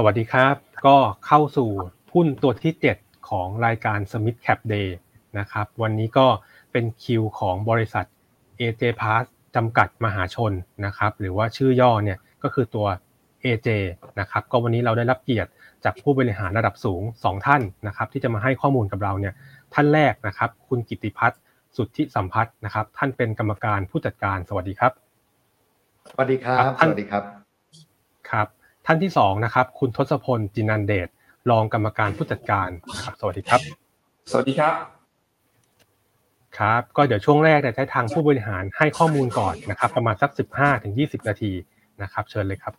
สวัสดีครับ ก็เข้าสู่หุ้นตัวที่ 7 ของรายการ Smith Cap Day นะครับ วันนี้ก็เป็นคิวของบริษัท AJ Pass จำกัดมหาชนนะครับ หรือว่าชื่อย่อเนี่ยก็คือตัว AJ นะครับ ก็วันนี้เราได้รับเกียรติจากผู้บริหารระดับสูง 2 ท่านนะครับ ที่จะมาให้ข้อมูลกับเราเนี่ย ท่านแรกนะครับ คุณกิติพัฒน์สุทธิสัมพัฒน์นะครับ ท่านเป็นกรรมการผู้จัดการ สวัสดีครับ สวัสดีครับท่านสวัสดีครับ ครับ ท่านที่สองนะครับ คุณทศพลจินันเดชรองกรรมการผู้จัดการนะครับสวัสดีครับ สวัสดีครับ ครับ ก็เดี๋ยวช่วงแรกเนี่ยจะให้ทางผู้บริหารให้ข้อมูลก่อนนะครับ ประมาณสัก 15ถึง20 นาทีนะครับ เชิญเลยครับ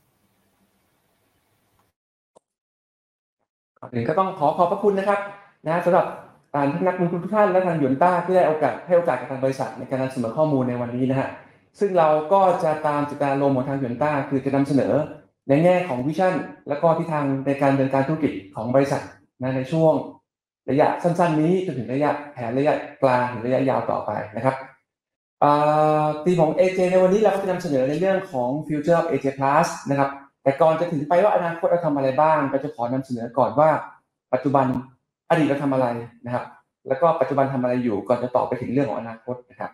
ก่อนอื่นก็ต้องขอขอบพระคุณนะครับนะสำหรับการท่านนักลงทุนทุกท่านและทางหยวนต้าที่ได้โอกาสให้โอกาสกับทางบริษัทในการนำเสนอข้อมูลในวันนี้นะฮะซึ่งเราก็จะตามจิตารารมณ์ของทางหยวนต้าคือจะนำเสนอ ในแง่ของวิชั่นและก็ทิศทางในการดำเนินการธุรกิจของบริษัทนะในช่วงระยะสั้น ๆ นี้จนถึงระยะแผนระยะกลางถึงระยะยาวต่อไปนะครับอ่าทีของ AJ ในวันนี้เราก็จะนำเสนอในเรื่องของ Future of AJ Plus นะครับ แต่ก่อนจะถึงไปว่าอนาคตเราทำอะไรบ้างก็จะขอนำเสนอก่อนว่า ปัจจุบันอดีตเราทำอะไรนะครับ แล้วก็ปัจจุบันทำอะไรอยู่ก่อนจะตอบไปถึงเรื่องของอนาคตนะครับ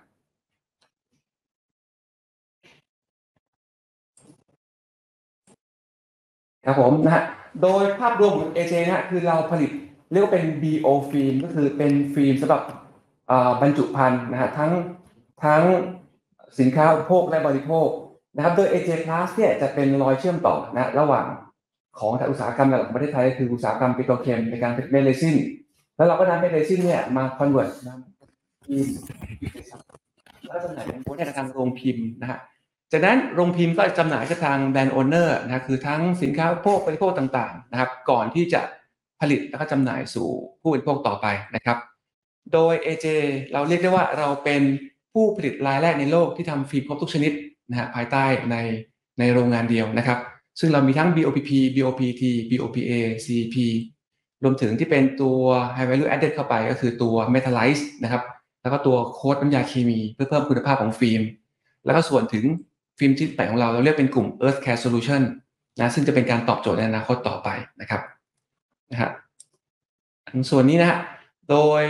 ครับผมนะฮะโดยภาพรวมของ AJ นะฮะคือเราผลิตเรียกว่าเป็น BO ฟิล์มก็คือเป็นฟิล์มสำหรับบรรจุภัณฑ์นะฮะทั้งทั้งสินค้าอุปโภคและบริโภคนะครับโดย AJ Plast เนี่ยจะเป็นรอยเชื่อมต่อนะระหว่างของทางอุตสาหกรรมหลักของประเทศไทยคืออุตสาหกรรมปิโตรเคมีในการผลิตเม็ดเรซินแล้วเราก็นำเม็ดเรซินเนี่ยมา convert นะพิมพ์แล้วจำหน่ายเป็นโพสในทางโรงพิมพ์นะฮะ จากนั้นโรงพิมพ์ก็จำหน่ายกับทาง brand owner นะคือทั้งสินค้าอุปโภคบริโภคต่าง ๆ นะครับ ก่อนที่จะผลิตแล้วก็จำหน่ายสู่ผู้บริโภคต่อไปนะครับ โดย AJ เราเรียกได้ว่าเราเป็นผู้ผลิตรายแรกในโลกที่ทำฟิล์มครบทุกชนิดนะฮะภายใต้ในในโรงงานเดียวนะครับ ซึ่งเรามีทั้ง BOPP BOPET BOPA CP รวมถึงที่เป็นตัว High Value Added เข้าไปก็คือตัว Metalize นะครับ แล้วก็ตัวโค้ดน้ำยาเคมีเพื่อเพิ่มคุณภาพของฟิล์ม แล้วก็ส่วนถึง ฟิล์มที่แปของเราเราเรียกเป็นกลุ่ม Earth Care Solution นะซึ่งจะเป็นการตอบโจทย์ในอนาคตต่อไปนะครับนะฮะส่วนนี้นะฮะโดย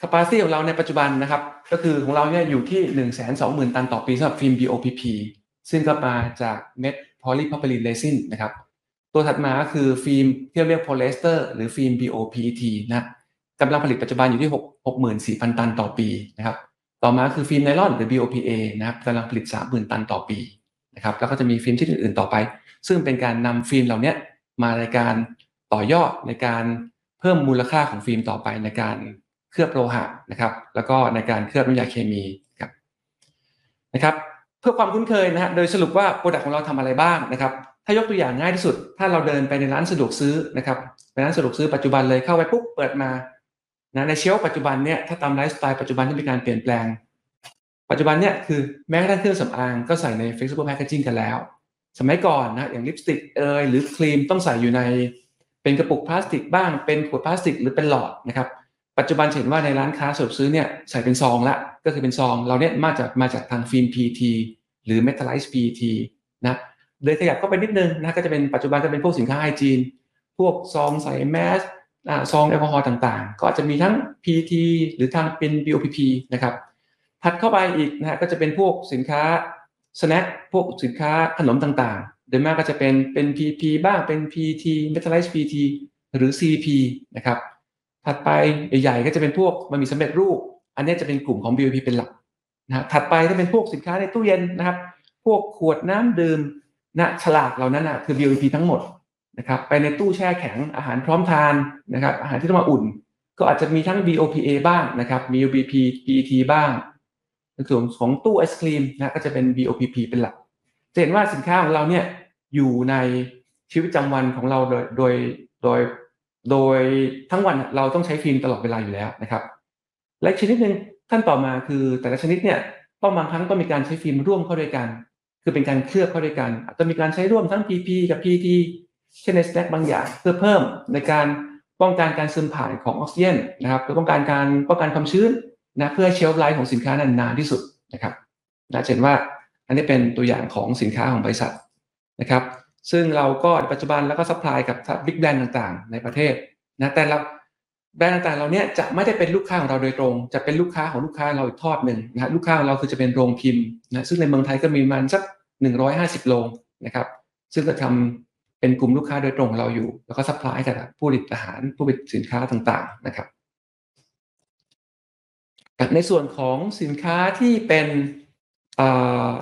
capacity ของเราในปัจจุบันนะครับ ก็คือของเราเนี่ยอยู่ที่ 1 2 0 0 0 0 ตันต่อปีสำหรับฟิล์ม BOPP ซึ่งก็มาจากเม็ด polypropylene resin นะครับตัวถัดมาก็คือฟิล์มที่เรียกโพลีเอสเตอร์หรือฟิล์ม BOPET นะกำลังผลิตปัจจุบันอยู่ที่ 6 64,000 ตันต่อปีนะครับ ต่อมาคือฟิล์มไนลอนหรือ BOPA นะครับกำลังผลิต 30,000 ตันต่อปีนะครับแล้วก็จะมีฟิล์มที่อื่น ๆ ต่อไป ซึ่งเป็นการนำฟิล์มเหล่านี้มาในการต่อยอดในการเพิ่มมูลค่าของฟิล์มต่อไปในการเคลือบโลหะนะครับแล้วก็ในการเคลือบน้ำยาเคมีครับนะครับเพื่อความคุ้นเคยนะฮะโดยสรุปว่า product ของเราทำอะไรบ้างนะครับถ้ายกตัวอย่างง่ายที่สุด ถ้าเราเดินไปในร้านสะดวกซื้อนะครับไปร้านสะดวกซื้อปัจจุบันเลยเข้าไปปุ๊บเปิดมา นะใน shelf ปัจจุบันเนี่ยถ้าตามไลฟ์สไตล์ปัจจุบันที่มีการเปลี่ยนแปลง ปัจจุบันเนี่ยคือแม้กระทั่งเครื่องสำอางก็ใส่ใน flexible packaging กันแล้ว สมัยก่อนนะอย่างลิปสติกเอยหรือครีมต้องใส่อยู่ใน เป็นกระปุกพลาสติกบ้างเป็นขวดพลาสติกหรือเป็นหลอดนะครับปัจจุบันเห็นว่าในร้านค้าสะดวกซื้อเนี่ยใส่เป็นซองละก็คือเป็นซอง เราเนี่ยมาจากมาจากทางฟิล์ม PT หรือ metalized PT นะโดยขยับเข้าไปนิดนึงนะก็จะเป็นปัจจุบันจะเป็นพวกสินค้าไฮจีนพวกซองใส่แมส ซองแอลกอฮอล์ต่างๆ ก็อาจจะมีทั้ง PT หรือทางเป็น BOPP นะครับถัดเข้าไปอีกนะฮะก็จะเป็นพวกสินค้าสแน็คพวกสินค้าขนมต่างๆโดยมากก็จะเป็นเป็น PP บ้างเป็น PTmetalizedPT หรือ CP นะครับถัดไปใหญ่ๆก็จะเป็นพวกมันมีสำเร็จรูป อันนี้จะเป็นกลุ่มของ BOP เป็นหลักนะถัดไปถ้าเป็นพวกสินค้าในตู้เย็นนะครับ พวกขวดน้ำดื่มนะฉลากเหล่านั้นนะคือ BOP ทั้งหมด นะครับไปในตู้แช่แข็งอาหารพร้อมทานนะครับอาหารที่ต้องมาอุ่น ก็อาจจะมีทั้ง BOPA บ้างนะครับมี BOPP PET บ้างในส่วนของตู้ไอศครีมนะก็จะเป็น BOPP เป็นหลักจะเห็นว่าสินค้าของเราเนี่ยอยู่ในชีวิตประจำวันของเราโดยโดยโดยโดยทั้งวันเราต้องใช้ฟิล์มตลอดเวลาอยู่แล้วนะครับ และชนิดหนึ่งขั้นต่อมาคือแต่ละชนิดเนี่ยต้องบางครั้งต้องมีการใช้ฟิล์มร่วมเข้าด้วยกัน คือเป็นการเคลือบเข้าด้วยกันอาจจะมีการใช้ร่วมทั้ง PP กับ PET เช่นใน snack บางอย่างเพื่อเพิ่มในการป้องกันการซึมผ่านของออกซิเจนนะครับเพื่อป้องกันการป้องกันความชื้นนะเพื่อ shelf life ของสินค้านั้นนานที่สุดนะครับนะเห็นว่าอันนี้เป็นตัวอย่างของสินค้าของบริษัทนะครับซึ่งเราก็ปัจจุบันแล้วก็ supply กับ big brand ต่างๆ ในประเทศนะแต่เราแบรนด์ต่างๆเราเนี้ยจะไม่ได้เป็นลูกค้าของเราโดยตรง จะเป็นลูกค้าของลูกค้าเราอีกทอดหนึ่งนะลูกค้าของเราคือจะเป็นโรงพิมพ์นะซึ่งในเมืองไทยก็มีมันสักหนึ่งร้อยห้าสิบโรงนะครับซึ่งก็ทำ เป็นกลุ่มลูกค้าโดยตรงของเราอยู่ แล้วก็ supply กับผู้ผลิตอาหารผู้ผลิตสินค้าต่างๆนะครับ ในส่วนของสินค้าที่เป็น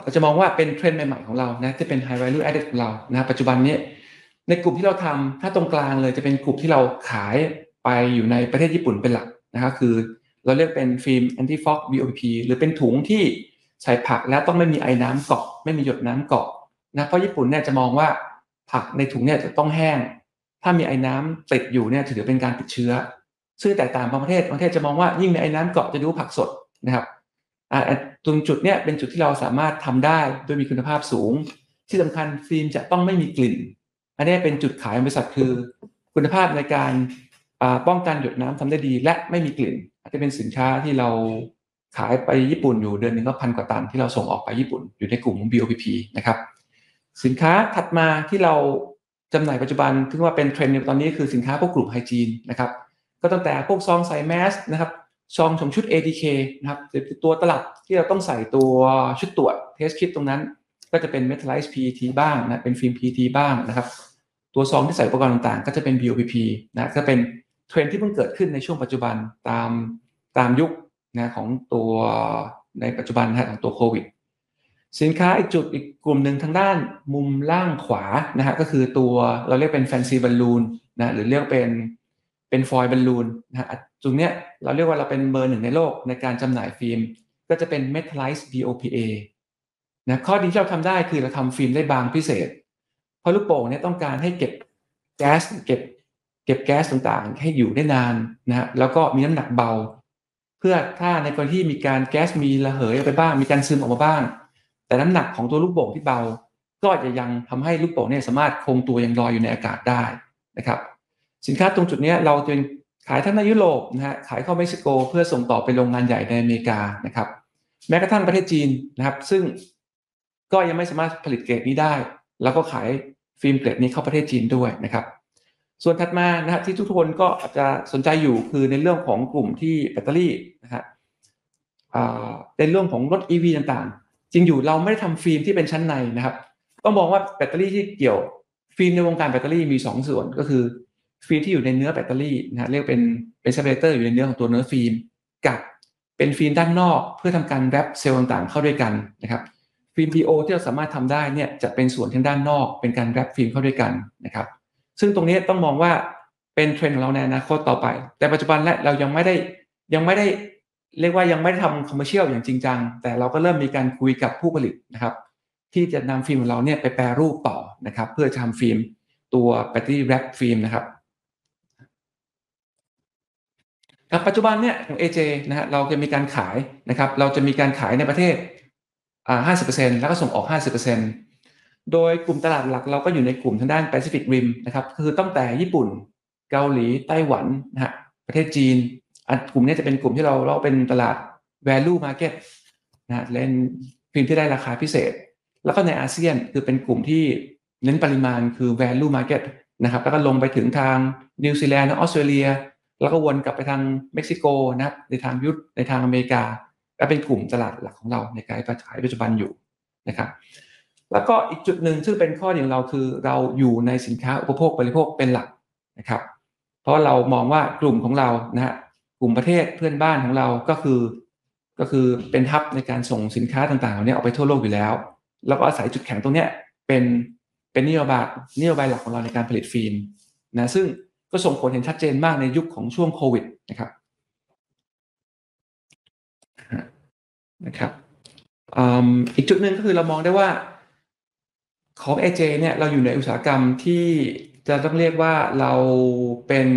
เราจะมองว่าเป็นเทรนด์ใหม่ๆของเรานะที่เป็น high value added ของเรานะปัจจุบันนี้ในกลุ่มที่เราทำถ้าตรงกลางเลยจะเป็นกลุ่มที่เราขายไปอยู่ในประเทศญี่ปุ่นเป็นหลักนะครับคือเราเรียกเป็นฟิล์ม anti fog BOP หรือเป็นถุงที่ใส่ผักแล้วต้องไม่มีไอ้น้ำเกาะ ไม่มีหยดน้ำเกาะนะเพราะญี่ปุ่นเนี่ยจะมองว่า ผักในถุงเนี่ยจะต้องแห้ง ถ้ามีไอ้น้ำติดอยู่เนี่ยถือเป็นการติดเชื้อ ซึ่งแตกต่างบางประเทศบางประเทศจะมองว่ายิ่งมีไอ้น้ำเกาะจะดูผักสดนะครับตรงจุดเนี้ยเป็นจุดที่เราสามารถทำได้โดยมีคุณภาพสูง ที่สำคัญฟิล์มจะต้องไม่มีกลิ่น อันนี้เป็นจุดขายของบริษัทคือ คุณภาพในการป้องกันหยดน้ำทำได้ดี และไม่มีกลิ่นอาจจะเป็นสินค้าที่เราขายไปญี่ปุ่นอยู่เดือนหนึ่งก็พันกว่าตันที่เราส่งออกไปญี่ปุ่นอยู่ในกลุ่ม BOPP นะครับ สินค้าถัดมาที่เราจำหน่ายปัจจุบันถึงว่าเป็นเทรนด์ในตอนนี้คือสินค้าพวกกลุ่ม hygiene นะครับก็ตั้งแต่พวกซองใส่แมสนะครับซองชมชุด ATK นะครับตัวตลับที่เราต้องใส่ตัวชุดตรวจ test kit ตรงนั้น ก็จะเป็น Metallized PET บ้างนะเป็นฟิล์ม PET บ้างนะครับ ตัวซองที่ใส่อุปกรณ์ต่างๆ ก็จะเป็น BOPP นะก็เป็นเทรนด์ที่เพิ่งเกิดขึ้นในช่วงปัจจุบันตามตามยุคนะของตัวในปัจจุบันนะของตัวโควิด สินค้าอีกจุดอีกกลุ่มหนึ่งทางด้านมุมล่างขวานะฮะก็คือตัวเราเรียกเป็นแฟนซีบอลลูนนะหรือเรียกเป็นเป็นฟอยล์บอลลูนนะฮะจุดเนี้ยเราเรียกว่าเราเป็นเบอร์หนึ่งในโลกในการจำหน่ายฟิล์ม ก็จะเป็น metallized BOPA นะข้อดีที่เราทำได้คือเราทำฟิล์มได้บางพิเศษ เพราะลูกโป่งเนี่ยต้องการให้เก็บแก๊สเก็บเก็บแก๊สต่างๆ ให้อยู่ได้นานนะฮะแล้วก็มีน้ำหนักเบา เพื่อถ้าในกรณีที่มีการแก๊สมีระเหยออกไปบ้าง มีการซึมออกมาบ้าง แต่น้ำหนักของตัวลูกโป่งที่เบา ก็จะยังทำให้ลูกโป่งเนี่ยสามารถคงตัวยังลอยอยู่ในอากาศได้นะครับสินค้าตรงจุดนี้เราจะขายทั้งในยุโรปนะฮะขายเข้าเม็กซิโก เพื่อส่งต่อไปโรงงานใหญ่ในอเมริกานะครับแม้กระทั่งประเทศจีนนะครับ ซึ่งก็ยังไม่สามารถผลิตเกรดนี้ได้ แล้วก็ขายฟิล์มเกรดนี้เข้าประเทศจีนด้วยนะครับ ส่วนถัดมานะฮะที่ทุกคนก็อาจจะสนใจอยู่คือในเรื่องของกลุ่มที่แบตเตอรี่นะฮะในเรื่องของรถ EV ต่างๆ จริงอยู่เราไม่ได้ทำฟิล์มที่เป็นชั้นในนะครับ ต้องมองว่าแบตเตอรี่ที่เกี่ยวฟิล์มในวงการแบตเตอรี่มี 2 ส่วนก็คือฟิล์มที่อยู่ในเนื้อแบตเตอรี่นะเรียกเป็นเป็น separator อยู่ในเนื้อของตัวเนื้อฟิล์มกับเป็นฟิล์มด้านนอกเพื่อทำการ wrap เซลล์ต่างๆเข้าด้วยกันนะครับฟิล์ม PO ที่เราสามารถทำได้เนี่ยจะเป็นส่วนทางด้านนอก เป็นการ wrap ฟิล์มเข้าด้วยกันนะครับ ซึ่งตรงนี้ต้องมองว่าเป็นเทรนด์ของเราในอนาคตต่อไป แต่ปัจจุบันและเรายังไม่ได้ยังไม่ได้ เรียกว่ายังไม่ได้ทำ commercial อย่างจริงจัง แต่เราก็เริ่มมีการคุยกับผู้ผลิตนะครับ ที่จะนำฟิล์มของเราเนี่ยไปแปรรูปต่อนะครับ เพื่อทำฟิล์มตัวแบตเตอรี่ wrap ฟิล์มนะครับครับปัจจุบันเนี่ยของ AJ นะฮะเราจะมีการขายนะครับ เราจะมีการขายในประเทศอ่า50%แล้วก็ส่งออก 50%โดยกลุ่มตลาดหลักเราก็อยู่ในกลุ่มทางด้าน Pacific Rim นะครับ คือตั้งแต่ญี่ปุ่น เกาหลี ไต้หวันนะฮะประเทศจีน อันกลุ่มนี้จะเป็นกลุ่มที่เราเราเป็นตลาด value market นะเล่นฟิล์มที่ได้ราคาพิเศษ แล้วก็ในอาเซียนคือเป็นกลุ่มที่เน้นปริมาณคือ value market นะครับ แล้วก็ลงไปถึงทางนิวซีแลนด์ออสเตรเลีย แล้วก็วนกลับไปทางเม็กซิโกนะครับในทางยุทธในทางอเมริกาก็เป็นกลุ่มตลาดหลักของเราในการขายปัจจุบันอยู่นะครับแล้วก็อีกจุดหนึ่งซึ่งเป็นข้อดีของเราคือเราอยู่ในสินค้าอุปโภคบริโภคเป็นหลักนะครับ เพราะเรามองว่ากลุ่มของเรานะฮะ กลุ่มประเทศเพื่อนบ้านของเราก็คือ ก็คือเป็นทับในการส่งสินค้าต่างๆเหล่านี้ออกไปทั่วโลกอยู่แล้ว แล้วก็อาศัยจุดแข็งตรงนี้เป็นเป็นนโยบายนโยบายหลักของเราในการผลิตฟิล์มนะซึ่งก็ส่งผลเห็นชัดเจนมากในยุคของช่วงโควิดนะครับนะครับอีกจุดหนึ่งก็คือเรามองได้ว่าของ AJ เนี่ยเราอยู่ในอุตสาหกรรมที่จะต้องเรียกว่าเราเป็น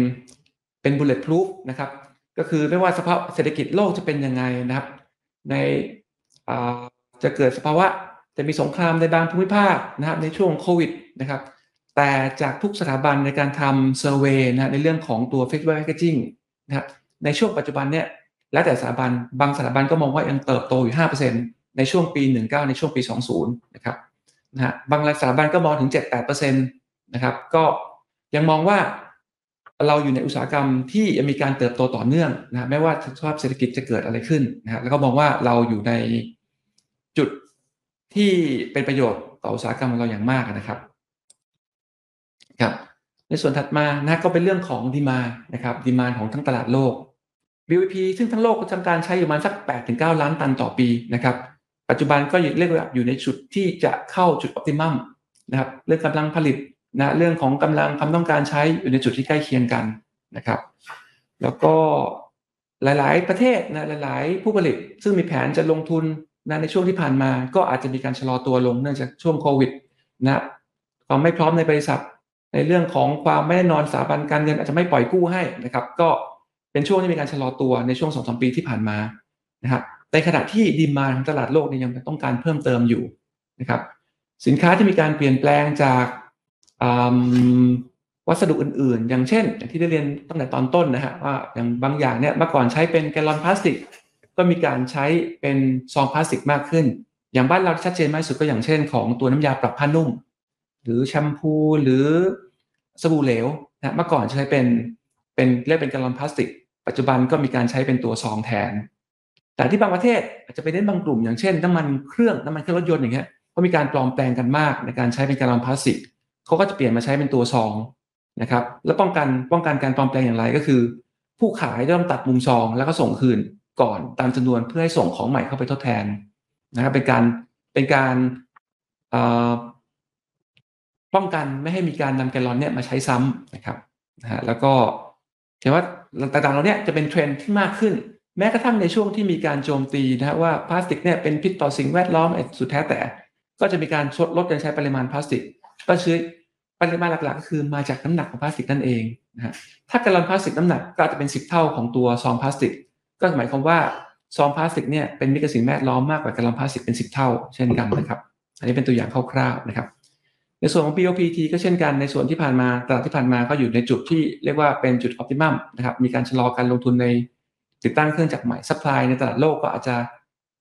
เป็น bulletproof นะครับ ก็คือไม่ว่าสภาพเศรษฐกิจโลกจะเป็นยังไงนะครับ ในจะเกิดสภาวะจะมีสงครามในบางภูมิภาคนะครับในช่วงโควิดนะครับแต่จากทุกสถาบันในการทำเซอร์เวยนะในเรื่องของตัว flexible packaging นะครับในช่วงปัจจุบันเนี่ยแล้วแต่สถาบันบางสถาบันก็มองว่ายังเติบโตอยู่ 5%ในช่วงปี 19 ในช่วงปี 20 นะครับนะฮะบางสถาบันก็มองถึง 7-8%นะครับก็ยังมองว่า เราอยู่ในอุตสาหกรรมที่ยังมีการเติบโตต่อเนื่องนะไม่ว่าสภาพเศรษฐกิจจะเกิดอะไรขึ้นนะแล้วก็มองว่าเราอยู่ในจุดที่เป็นประโยชน์ต่ออุตสาหกรรมของเราอย่างมากนะครับครับในส่วนถัดมานะก็เป็นเรื่องของดีมานะครับดีมาของทั้งตลาดโลก BVP ซึ่งทั้งโลกทำการใช้อยู่ประมาณสัก 8-9 ล้านตันต่อปีนะครับ ปัจจุบันก็เรียกว่าอยู่ในจุดที่จะเข้าจุดออ t ติมัมนะครับเรื่องกำลังผลิต นะเรื่องของกำลังความต้องการใช้อยู่ในจุดที่ใกล้เคียงกันนะครับ แล้วก็หลายๆ ประเทศนะหลาย ๆ ผู้ผลิต ซึ่งมีแผนจะลงทุนนะในช่วงที่ผ่านมา ก็อาจจะมีการชะลอตัวลงเนื่องจากช่วงโควิดนะความไม่พร้อมในบริษัท ในเรื่องของความไม่แน่นอนสถาบันการเงินอาจจะไม่ปล่อยกู้ให้นะครับ ก็เป็นช่วงที่มีการชะลอตัวในช่วงสองสปีที่ผ่านมานะครับในขณะที่ดีมาของตลาดโลกเนี่ยยังต้องการเพิ่มเติมอยู่นะครับ สินค้าที่มีการเปลี่ยนแปลงจาก วัสดุอื่นๆ อย่างเช่น อย่างที่ได้เรียนตั้งแต่ตอนต้นนะฮะว่าอย่างบางอย่างเนี่ยเมื่อก่อนใช้เป็นแกลลอนพลาสติก ก็มีการใช้เป็นซองพลาสติกมากขึ้น อย่างบ้านเราชัดเจนมากสุดก็อย่างเช่น ของตัวน้ำยาปรับผ้านุ่ม หรือแชมพูหรือสบู่เหลวนะเมื่อก่อนใช้เป็นเป็นเรียกเป็นแกลลอนพลาสติก ปัจจุบันก็มีการใช้เป็นตัวซองแทน แต่ที่บางประเทศอาจจะไปเน้นบางกลุ่ม อย่างเช่นน้ำมันเครื่องน้ำมันเครื่องรถยนต์อย่างเงี้ยก็มีการปลอมแปลงกันมากในการใช้เป็นแกลลอนพลาสติก เขาก็จะเปลี่ยนมาใช้เป็นตัวซองนะครับ แล้วป้องกันป้องกันการปลอมแปลงอย่างไรก็คือ ผู้ขายต้องตัดมุมซองแล้วก็ส่งคืนก่อนตามจำนวนเพื่อให้ส่งของใหม่เข้าไปทดแทนนะครับเป็นการเป็นการป้องกันไม่ให้มีการนำแกลลอนเนี่ยมาใช้ซ้ำนะครับนะฮะแล้วก็เห็นว่าต่างๆเราเนี่ยจะเป็นเทรนด์ที่มากขึ้น แม้กระทั่งในช่วงที่มีการโจมตีนะฮะว่าพลาสติกเนี่ยเป็นพิษต่อสิ่งแวดล้อมสุดแท้แต่ ก็จะมีการลดลดการใช้ปริมาณพลาสติกก็คือ ปริมาณหลักๆก็คือมาจากน้ำหนักของพลาสติกนั่นเองนะฮะถ้าแกลลอนพลาสติกน้ำหนักก็จะเป็น 10 เท่าของตัวซองพลาสติก ก็หมายความว่าซองพลาสติกเนี่ยเป็นมิตรกับสิ่งแวดล้อมมากกว่าแกลลอนพลาสติกเป็น 10 เท่า เช่นกันนะครับ อันนี้เป็นตัวอย่างคร่าวๆนะครับ ในส่วนของ BOPET ก็เช่นกันในส่วนที่ผ่านมาตลาดที่ผ่านมาก็อยู่ในจุดที่เรียกว่าเป็นจุดออ t ติมัมนะครับมีการชะลอการลงทุนในติดตั้งเครื่องจักรใหม่ supply ในตลาดโลกก็อาจจะ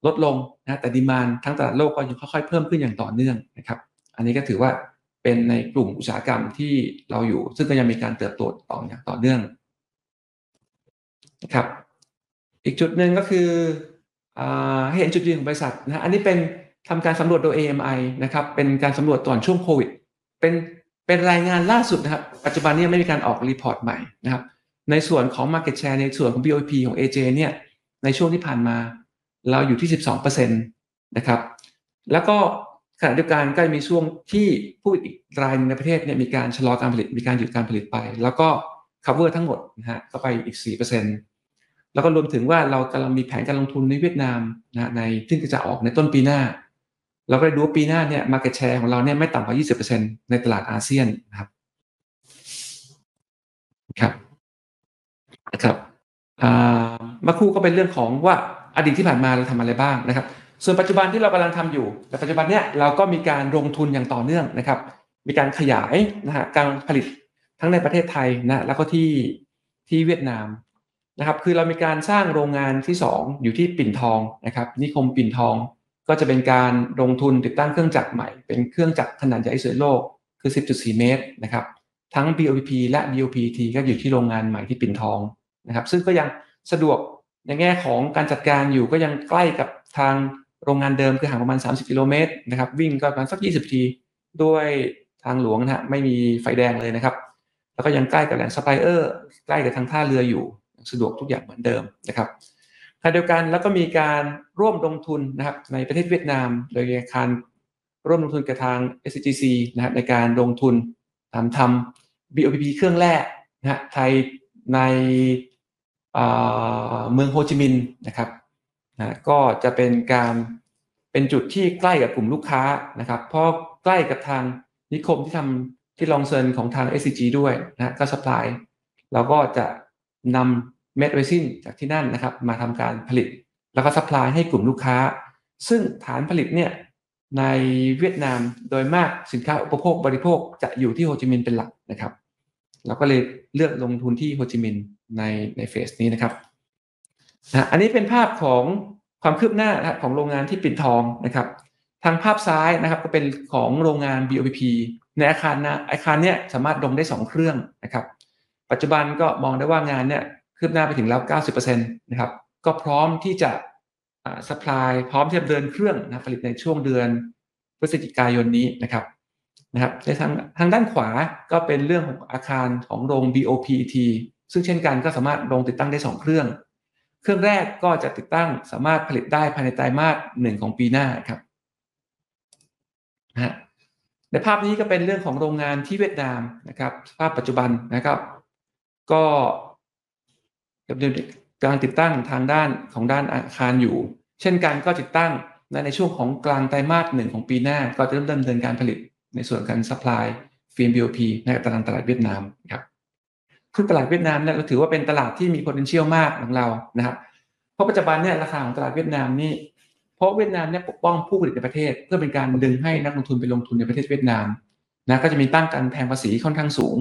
ลดลงนะแต่ demand ทั้งตลาดโลกก็ยังค่อยๆเพิ่มขึ้นอย่างต่อเนื่องนะครับ อันนี้ก็ถือว่า เป็นในกลุ่มอุตสาหกรรมที่เราอยู่ ซึ่งก็ยังมีการเติบโตต่ออย่างต่อเนื่องนะครับ อีกจุดหนึ่งก็คือให้เห็นจุดยืนของบริษัทนะอันนี้เป็นทำการสำรวจโดย AMI นะครับ เป็นการสำรวจตอนช่วงโควิด เป็นเป็นรายงานล่าสุดนะครับ ปัจจุบันนี้ไม่มีการออก report ใหม่นะครับ ในส่วนของ Market Share ในส่วนของ BOP ของ AJ เนี่ยในช่วงที่ผ่านมา เราอยู่ที่ 12%นะครับ แล้วก็ ขณะเดียวกันก็มีช่วงที่ผู้อีกรายในประเทศเนี่ยมีการชะลอการผลิตมีการหยุดการผลิตไป แล้วก็ cover ทั้งหมดนะฮะก็ไปอีก 4%แล้วก็รวมถึงว่าเรากำลังมีแผนการลงทุนในเวียดนามนะในที่จะออกในต้นปีหน้า เราก็ดูว่าปีหน้าเนี่ย market share ของเราเนี่ยไม่ต่ำกว่า 20%ในตลาดอาเซียนนะครับครับนะครับมาคู่ก็เป็นเรื่องของว่าอดีตที่ผ่านมาเราทำอะไรบ้างนะครับ ส่วนปัจจุบันที่เรากำลังทำอยู่แต่ปัจจุบันเนี้ยเราก็มีการลงทุนอย่างต่อเนื่องนะครับ มีการขยายนะฮะการผลิตทั้งในประเทศไทยนะแล้วก็ที่ที่เวียดนามนะครับ คือเรามีการสร้างโรงงานที่ 2 อยู่ที่ปิ่นทองนะครับ นิคมปิ่นทองก็จะเป็นการลงทุนติดตั้งเครื่องจักรใหม่ เป็นเครื่องจักรขนาดใหญ่สุดโลกคือ 10.4 เมตรนะครับ ทั้ง BOPP และ BOPET ก็อยู่ที่โรงงานใหม่ที่ปิ่นทองนะครับ ซึ่งก็ยังสะดวกในแง่ของการจัดการอยู่ก็ยังใกล้กับทาง โรงงานเดิมคือห่างประมาณ 30 กิโลเมตรนะครับวิ่งก็ประมาณสัก 20 นาที ด้วยทางหลวงนะฮะไม่มีไฟแดงเลยนะครับ แล้วก็ยังใกล้กับแหล่งซัพพลายเออร์ใกล้กับทางท่าเรืออยู่ สะดวกทุกอย่างเหมือนเดิมนะครับขณะเดียวกันแล้วก็มีการร่วมลงทุนนะครับในประเทศเวียดนาม โดยการร่วมลงทุนกับทาง SCGC นะครับในการลงทุนทำทำ BOPP เครื่องแรกนะฮะภายในเมืองโฮจิมินห์นะครับ นะก็จะเป็นการเป็นจุดที่ใกล้กับกลุ่มลูกค้านะครับเพราะใกล้กับทางนิคมที่ทำที่ลองเซินของทาง SCG ด้วยนะก็ supplyเราก็จะนำเม็ดเรซินจากที่นั่นนะครับ มาทำการผลิต แล้วก็ supply ให้กลุ่มลูกค้า ซึ่งฐานผลิตเนี่ยในเวียดนามโดยมากสินค้าอุปโภคบริโภคจะอยู่ที่โฮจิมินห์เป็นหลักนะครับ เราก็เลยเลือกลงทุนที่โฮจิมินห์ในใน phase นี้นะครับ นะอันนี้เป็นภาพของความคืบหน้าของโรงงานที่ปิ่นทองนะครับ ทางภาพซ้ายนะครับก็เป็นของโรงงาน BOPP ในอาคารนะอาคารเนี่ยสามารถลงได้ 2 เครื่องนะครับ ปัจจุบันก็มองได้ว่างานเนี่ยคืบหน้าไปถึงแล้ว 90%นะครับ ก็พร้อมที่จะสป라이พร้อมที่จะเดินเครื่องนะผลิตในช่วงเดือนพฤศจิกายนนี้นะครับนะครับในทางทางด้านขวาก็เป็นเรื่องของอาคารของโรง BOPET ซึ่งเช่นกันก็สามารถลงติดตั้งได้ 2 เครื่อง เครื่องแรกก็จะติดตั้งสามารถผลิตได้ภายในไตรมาสหนึ่งของปีหน้าครับนะในภาพนี้ก็เป็นเรื่องของโรงงานที่เวียดนามนะครับภาพปัจจุบันนะครับ ก็ดำเนินการติดตั้งทางด้านของด้านอาคารอยู่ เช่นกันก็ติดตั้งในช่วงของกลางไตรมาสหนึ่งของปีหน้า ก็จะเริ่มดำเนินการผลิตในส่วนการซัพพลายฟิล์ม BOP ในตลาดตลาดเวียดนามครับ ซึ่งตลาดเวียดนามเนี่ยเราถือว่าเป็นตลาดที่มี potential มากของเรานะครับเพราะปัจจุบันเนี่ยราคาของตลาดเวียดนามนี่เพราะเวียดนามเนี่ยปกป้องผู้ผลิตในประเทศ เพื่อเป็นการดึงให้นักลงทุนไปลงทุนในประเทศเวียดนามนะก็จะมีตั้งการแพงภาษีค่อนข้างสูง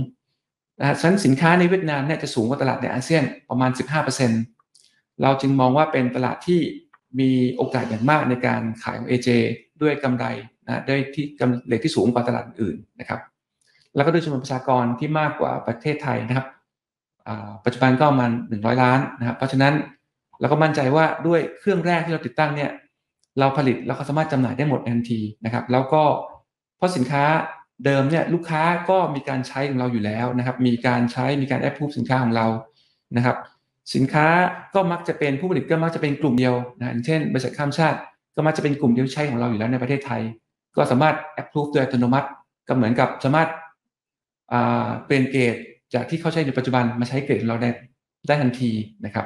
นะฉะนั้นสินค้าในเวียดนามเนี่ยจะสูงกว่าตลาดในอาเซียนประมาณ 15%เราจึงมองว่าเป็นตลาดที่มีโอกาสอย่างมากในการขายของ AJ ด้วยกำไรนะด้วยที่กำไรที่สูงกว่าตลาดอื่นนะครับ แล้วก็ด้วยจำนวนประชากรที่มากกว่าประเทศไทยนะครับ ปัจจุบันก็ประมาณ100 ล้านนะครับ เพราะฉะนั้นเราก็มั่นใจว่าด้วยเครื่องแรกที่เราติดตั้งเนี่ยเราผลิตแล้วก็สามารถจำหน่ายได้หมดทันทีนะครับ แล้วก็เพราะสินค้าเดิมเนี่ยลูกค้าก็มีการใช้ของเราอยู่แล้วนะครับ มีการใช้มีการแอปพูฟสินค้าของเรานะครับ สินค้าก็มักจะเป็นผู้ผลิตก็มักจะเป็นกลุ่มเดียวนะเช่นบริษัทข้ามชาติ ก็มักจะเป็นกลุ่มเดียวใช้ของเราอยู่แล้วในประเทศไทย ก็สามารถแอปพูฟโดยอัตโนมัติก็เหมือนกับสามารถเปลี่ยนเกรด จากที่เขาใช้ในปัจจุบันมาใช้เกรดของเราได้ได้ทันทีนะครับ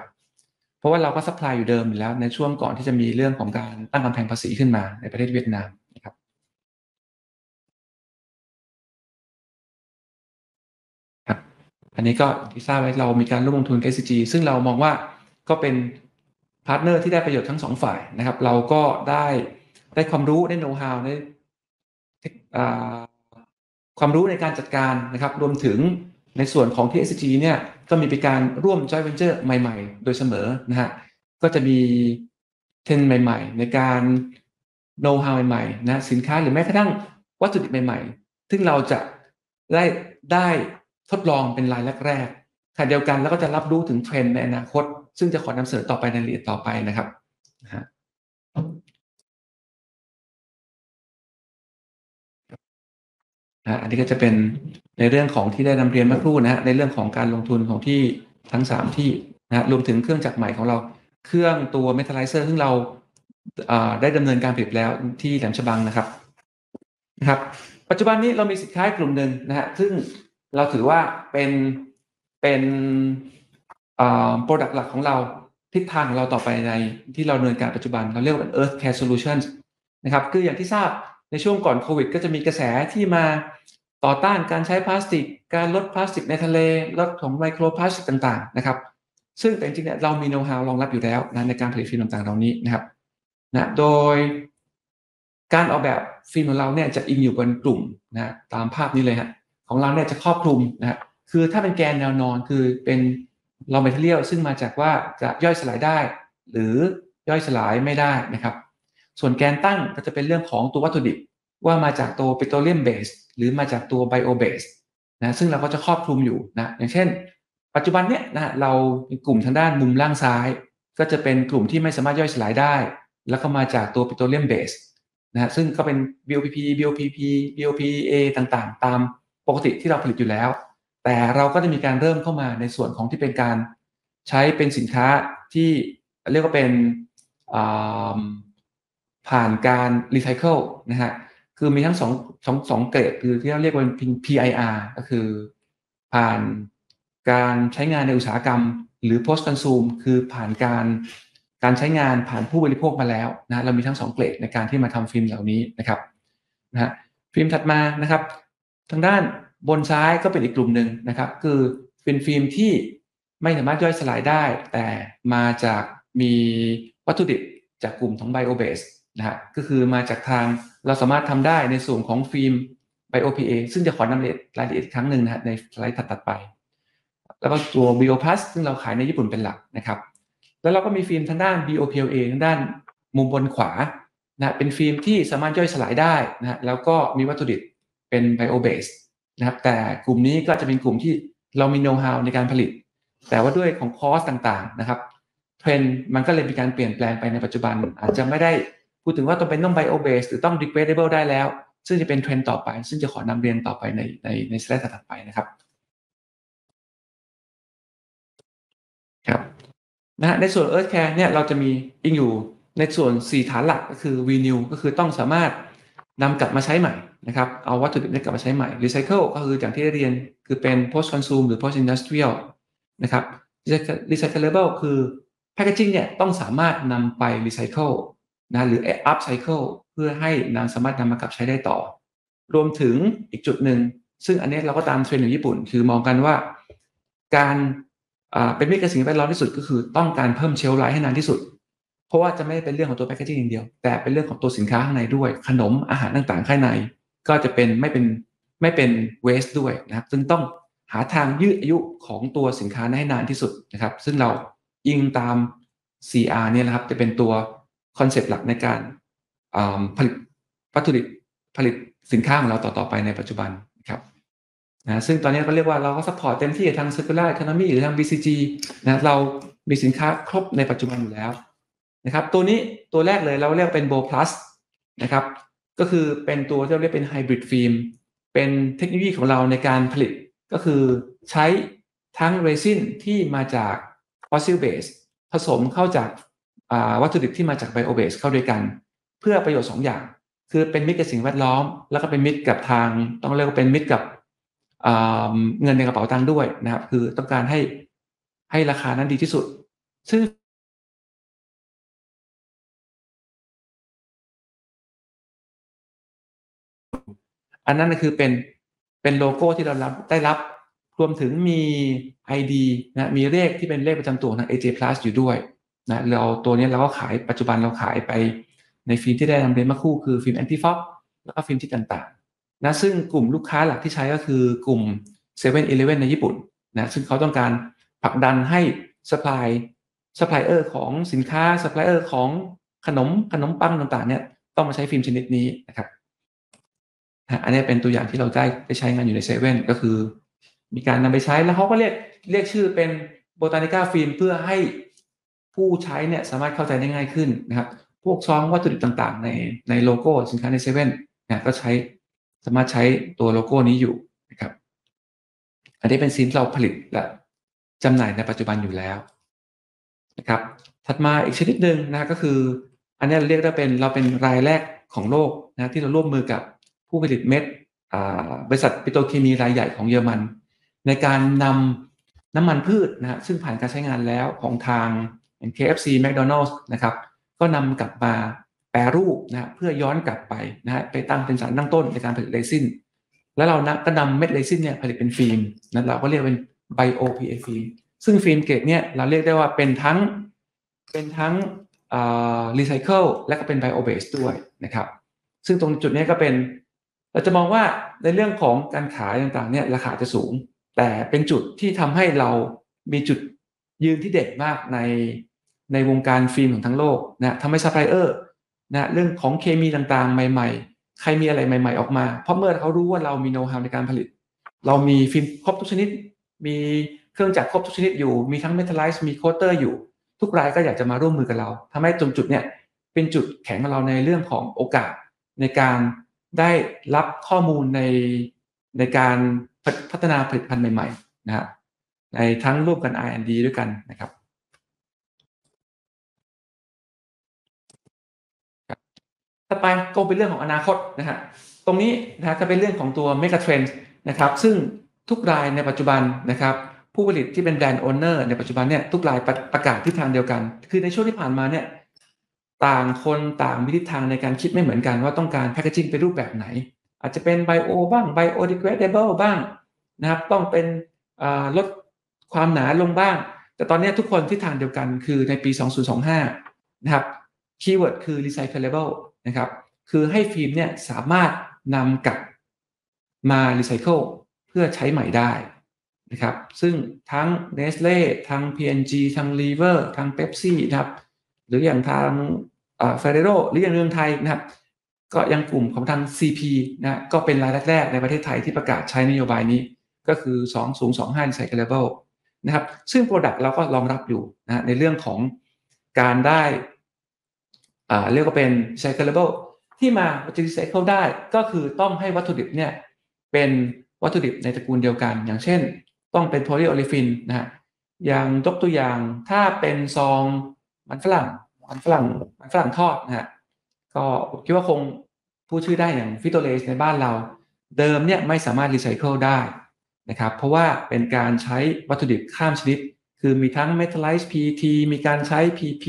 เพราะว่าเราก็ supply อยู่เดิมอยู่แล้วในช่วงก่อนที่จะมีเรื่องของการตั้งกำแพงภาษีขึ้นมาในประเทศเวียดนามนะครับครับ อันนี้ก็ที่ทราบว่าเรามีการร่วมลงทุนกับ SCG ซึ่งเรามองว่าก็เป็น partner ที่ได้ประโยชน์ทั้งสองฝ่ายนะครับ เราก็ได้ได้ความรู้ได้โน้ตฮาวได้ความรู้ในการจัดการนะครับ รวมถึง ในส่วนของที่ SCG เนี่ยก็มีเป็นการร่วม joint venture ใหม่ ๆ โดยเสมอนะฮะก็จะมีเทรนใหม่ ๆ ในการโน้ตฮาวใหม่ๆนะสินค้าหรือแม้กระทั่งวัตถุดิบใหม่ ๆ ซึ่งเราจะได้ได้ทดลองเป็นรายแรกๆขณะเดียวกันแล้วก็จะรับรู้ถึงเทรนในอนาคต ซึ่งจะขอนำเสนอต่อไปในรายละเอียดต่อไปนะครับนะฮะนะอันนี้ก็จะเป็น ในเรื่องของที่ได้นำเรียนเมื่อครู่นะฮะในเรื่องของการลงทุนของที่ทั้ง 3 ที่นะรวมถึงเครื่องจักรใหม่ของเรา เครื่องตัวเมทัลไลเซอร์ซึ่งเราได้ดำเนินการผลิตแล้วที่แหลมฉบังนะครับนะครับ ปัจจุบันนี้เรามีสินค้ากลุ่มหนึ่งนะฮะซึ่งเราถือว่าเป็นเป็น product หลักของเราทิศทางของเราต่อไปในที่เราดำเนินการปัจจุบันเราเรียกว่า Earth Care Solutions นะครับคืออย่างที่ทราบในช่วงก่อนโควิด ก็จะมีกระแสที่มา ต่อต้านการใช้พลาสติก การลดพลาสติกในทะเล ลดของไมโครพลาสติกต่างๆนะครับ ซึ่งแต่จริงๆเนี่ยเรามีโน้ตฮาวรองรับอยู่แล้วนะในการผลิตฟิล์มต่างๆเหล่านี้นะครับนะโดยการออกแบบฟิล์มของเราเนี่ยจะอิงอยู่บนกลุ่มนะตามภาพนี้เลยฮะของเราเนี่ยจะครอบคลุมนะคือถ้าเป็นแกนแนวนอนคือเป็นเราเมทัลเลียลซึ่งมาจากว่าจะย่อยสลายได้ หรือย่อยสลายไม่ได้นะครับ ส่วนแกนตั้งก็จะเป็นเรื่องของตัววัตถุดิบว่ามาจากตัวปิโตรเลียมเบส หรือมาจากตัวไบโอเบสนะซึ่งเราก็จะครอบคลุมอยู่นะอย่างเช่น ปัจจุบันเนี้ยนะเราเป็นกลุ่มทางด้านมุมล่างซ้าย ก็จะเป็นกลุ่มที่ไม่สามารถย่อยสลายได้ แล้วก็มาจากตัวปิโตรเลียมเบสนะซึ่งก็เป็น BOPP BOPP BOPA ต่างๆ ตามปกติที่เราผลิตอยู่แล้ว แต่เราก็จะมีการเริ่มเข้ามาในส่วนของที่เป็นการใช้เป็นสินค้าที่เรียกว่าเป็นผ่านการรีไซเคิลนะฮะ คือมีทั้งสองสองสองเกรดคือที่เราเรียกว่าเป็น PIR ก็คือผ่านการใช้งานในอุตสาหกรรม หรือ post consume คือผ่านการการใช้งานผ่านผู้บริโภคมาแล้วนะเรามีทั้งสองเกรดในการที่มาทำฟิล์มเหล่านี้นะครับนะฟิล์มถัดมานะครับ ทางด้านบนซ้ายก็เป็นอีกกลุ่มหนึ่งนะครับ คือเป็นฟิล์มที่ไม่สามารถย่อยสลายได้ แต่มาจากมีวัตถุดิบจากกลุ่มของ bio-based นะฮะก็คือมาจากทางเราสามารถทำได้ในส่วนของฟิล์ม BioPA ซึ่งจะขอนำรายละเอียดครั้งหนึ่งนะฮะในสไลด์ถัดๆไป แล้วก็ตัว BioPlus ซึ่งเราขายในญี่ปุ่นเป็นหลักนะครับ แล้วเราก็มีฟิล์มทางด้าน BOPLA ทางด้านมุมบนขวานะเป็นฟิล์มที่สามารถย่อยสลายได้นะฮะแล้วก็มีวัตถุดิบเป็น bio-based นะครับแต่กลุ่มนี้ก็จะเป็นกลุ่มที่เรามีโน้ตฮาวในการผลิต แต่ว่าด้วยของ cost ต่างๆนะครับเทรนด์มันก็เลยมีการเปลี่ยนแปลงไปในปัจจุบันอาจจะไม่ได้ พูดถึงว่าต้องเป็นต้อง bio-based หรือต้อง degradable ได้แล้ว ซึ่งจะเป็นเทรนด์ต่อไป ซึ่งจะขอนำเรียนต่อไปในในในสไลด์ถัดไปนะครับครับนะฮะในส่วน Earth Care เนี่ยเราจะมีอิงอยู่ในส่วน 4 ฐานหลักก็คือ renew ก็คือต้องสามารถนำกลับมาใช้ใหม่นะครับ เอาวัตถุดิบนี้กลับมาใช้ใหม่ recycle ก็คืออย่างที่ได้เรียนคือเป็น post consume หรือ post industrial นะครับ recyclable คือ packaging เนี่ยต้องสามารถนำไป recycle นะหรือ upcycle เพื่อให้นำสามารถนำมากลับใช้ได้ต่อ รวมถึงอีกจุดหนึ่ง ซึ่งอันนี้เราก็ตามเทรนด์ของญี่ปุ่น คือมองกันว่า การเป็นมิตรกับสิ่งแวดล้อมที่สุดก็คือต้องการเพิ่ม shelf life ให้นานที่สุด เพราะว่าจะไม่เป็นเรื่องของตัว packaging อย่างเดียว แต่เป็นเรื่องของตัวสินค้าข้างในด้วย ขนมอาหารต่างๆ ข้างใน ก็จะเป็นไม่เป็นไม่เป็น waste ด้วยนะครับ ซึ่งต้องหาทางยืดอายุของตัวสินค้าให้นานที่สุดนะครับ ซึ่งเราอิงตาม CR เนี่ยนะครับจะเป็นตัว concept หลักในการผลิตวัตถุดิบผลิตสินค้าของเราต่อๆไปในปัจจุบันนะครับนะซึ่งตอนนี้ก็เรียกว่าเราก็ support เต็มที่ทาง circular economy หรือทาง BCG นะเรามีสินค้าครบในปัจจุบันอยู่แล้วนะครับตัวนี้ตัวแรกเลยเราเรียกเป็น BioPlus นะครับก็คือเป็นตัวที่เราเรียกเป็นไฮบริดฟิล์มเป็นเทคโนโลยีของเราในการผลิตก็คือใช้ทั้งเรซินที่มาจาก fossil base ผสมเข้าจาก วัตถุดิบที่มาจาก bio-based เข้าด้วยกัน เพื่อประโยชน์2ออย่าง คือเป็นมิตรกับสิ่งแวดล้อม แล้วก็เป็นมิตรกับทาง ต้องเรียกว่าเป็นมิตรกับเงินในกระเป๋าตังค์ด้วยนะครับ คือต้องการให้ให้ราคานั้นดีที่สุด ซึ่งอันนั้นคือเป็นเป็นโลโก้ที่เรารับได้รับ รวมถึงมี ID นะมีเลขที่เป็นเลขประจำตัวของ AJ Plus อยู่ด้วย นะเราตัวนี้เราก็ขายปัจจุบันเราขายไปในฟิล์มที่ได้นำเรียนมาคู่คือฟิล์ม anti-fog แล้วก็ฟิล์มที่ต่างๆนะซึ่งกลุ่มลูกค้าหลักที่ใช้ก็คือกลุ่ม7 e เ e ่ e อในญี่ปุ่นนะซึ่งเขาต้องการผลักดันให้ supply supplier ของสินค้าสปายเออร์ของขนมขนมปังต่างๆเนี่ยต้องมาใช้ฟิล์มชนิดนี้นะครับอันนี้เป็นตัวอย่างที่เราได้ไปใช้งานอยู่ในเซเว่นก็คือ มีการนำไปใช้แล้วเขาก็เรียกเรียกชื่อเป็น Botanical ฟิล์มเพื่อให้ ผู้ใช้เนี่ยสามารถเข้าใจได้ง่ายขึ้นนะครับ พวกซองวัตถุดิบต่างๆ ในในโลโก้สินค้าในเซเว่นเนี่ยก็ใช้สามารถใช้ตัวโลโก้นี้อยู่นะครับ อันนี้เป็นสินเราผลิตและจำหน่ายในปัจจุบันอยู่แล้วนะครับ ถัดมาอีกชนิดหนึ่งนะก็คือ อันนี้เราเรียกได้เป็นเราเป็นรายแรกของโลกนะที่เราร่วมมือกับผู้ผลิตเม็ดบริษัทปิโตรเคมีรายใหญ่ของเยอรมัน ในการนำน้ำมันพืชนะซึ่งผ่านการใช้งานแล้วของทาง KFC McDonald's นะครับก็นำกลับมาแปรรูปนะเพื่อย้อนกลับไปนะฮะไปตั้งเป็นสารตั้งต้นในการผลิตเรซินแล้วเรานะก็นำเม็ดเรซินเนี่ยผลิตเป็นฟิล์มนะเราก็เรียกเป็น BioPA ฟิล์มซึ่งฟิล์มเกรดเนี่ยเราเรียกได้ว่าเป็นทั้งเป็นทั้งรีไซเคิลและก็เป็น bio-based ด้วยนะครับ ซึ่งตรงจุดนี้ก็เป็น เราจะมองว่าในเรื่องของการขายต่างๆเนี่ยราคาจะสูง แต่เป็นจุดที่ทำให้เรามีจุดยืนที่เด่นมากใน ในวงการฟิล์มของทั้งโลกนะทำให้ซัพพลายเออร์นะเรื่องของเคมีต่างๆ ใหม่ๆ ใครมีอะไรใหม่ ๆ ออกมา เพราะเมื่อเขารู้ว่าเรามีโน้ตฮาวในการผลิต เรามีฟิล์มครบทุกชนิด มีเครื่องจักรครบทุกชนิดอยู่ มีทั้ง metallize มี coater อยู่ ทุกรายก็อยากจะมาร่วมมือกับเราทำให้ตรงจุดเนี่ยเป็นจุดแข็งของเราในเรื่องของโอกาสในการได้รับข้อมูลในในการพัฒนาผลิตภัณฑ์ใหม่ๆนะฮะในทั้งร่วมกัน R&D ด้วยกันนะครับ ต่อไปก็เป็นเรื่องของอนาคตนะฮะตรงนี้นะก็เป็นเรื่องของตัว mega trend นะครับซึ่งทุกรายในปัจจุบันนะครับผู้ผลิตที่เป็น brand owner ในปัจจุบันเนี่ยทุกรายประกาศทิศทางเดียวกัน คือในช่วงที่ผ่านมาเนี่ยต่างคนต่างมีทิศทางในการคิดไม่เหมือนกันว่าต้องการ packaging เป็นรูปแบบไหน อาจจะเป็น bio บ้าง biodegradable บ้างนะครับต้องเป็นลดความหนาลงบ้าง แต่ตอนนี้ทุกคนทิศทางเดียวกันคือในปี 2025 นะครับ keyword คือ recyclable นะครับ คือให้ฟิล์มเนี่ยสามารถนำกลับมารีไซเคิลเพื่อใช้ใหม่ได้นะครับ ซึ่งทั้ง Nestle ทั้ง P&G ทั้ง Lever ทั้ง Pepsi นะครับ หรืออย่างทาง Ferrero หรืออย่างเมืองไทยนะครับ ก็ยังกลุ่มของทาง CP นะก็เป็นรายแรกๆในประเทศไทยที่ประกาศใช้นโยบายนี้ก็คือ 2025 Recyclable นะครับ ซึ่ง Product เราก็รองรับอยู่นะในเรื่องของการได้ เรียกว่าเป็น Recyclable ที่มาจะ Recycle ได้ก็คือต้องให้วัตถุดิบเนี่ยเป็นวัตถุดิบในตระกูลเดียวกัน อย่างเช่น ต้องเป็น polyolefin นะฮะอย่างยกตัวอย่างถ้าเป็นซองมันฝรั่งมันฝรั่งมันฝรั่งทอดนะฮะก็คิดว่าคงพูดชื่อได้อย่าง Frito-Lay's ในบ้านเรา เดิมเนี่ยไม่สามารถรีไซเคิลได้นะครับเพราะว่าเป็นการใช้วัตถุดิบข้ามชนิด คือมีทั้ง metallized PET มีการใช้ PP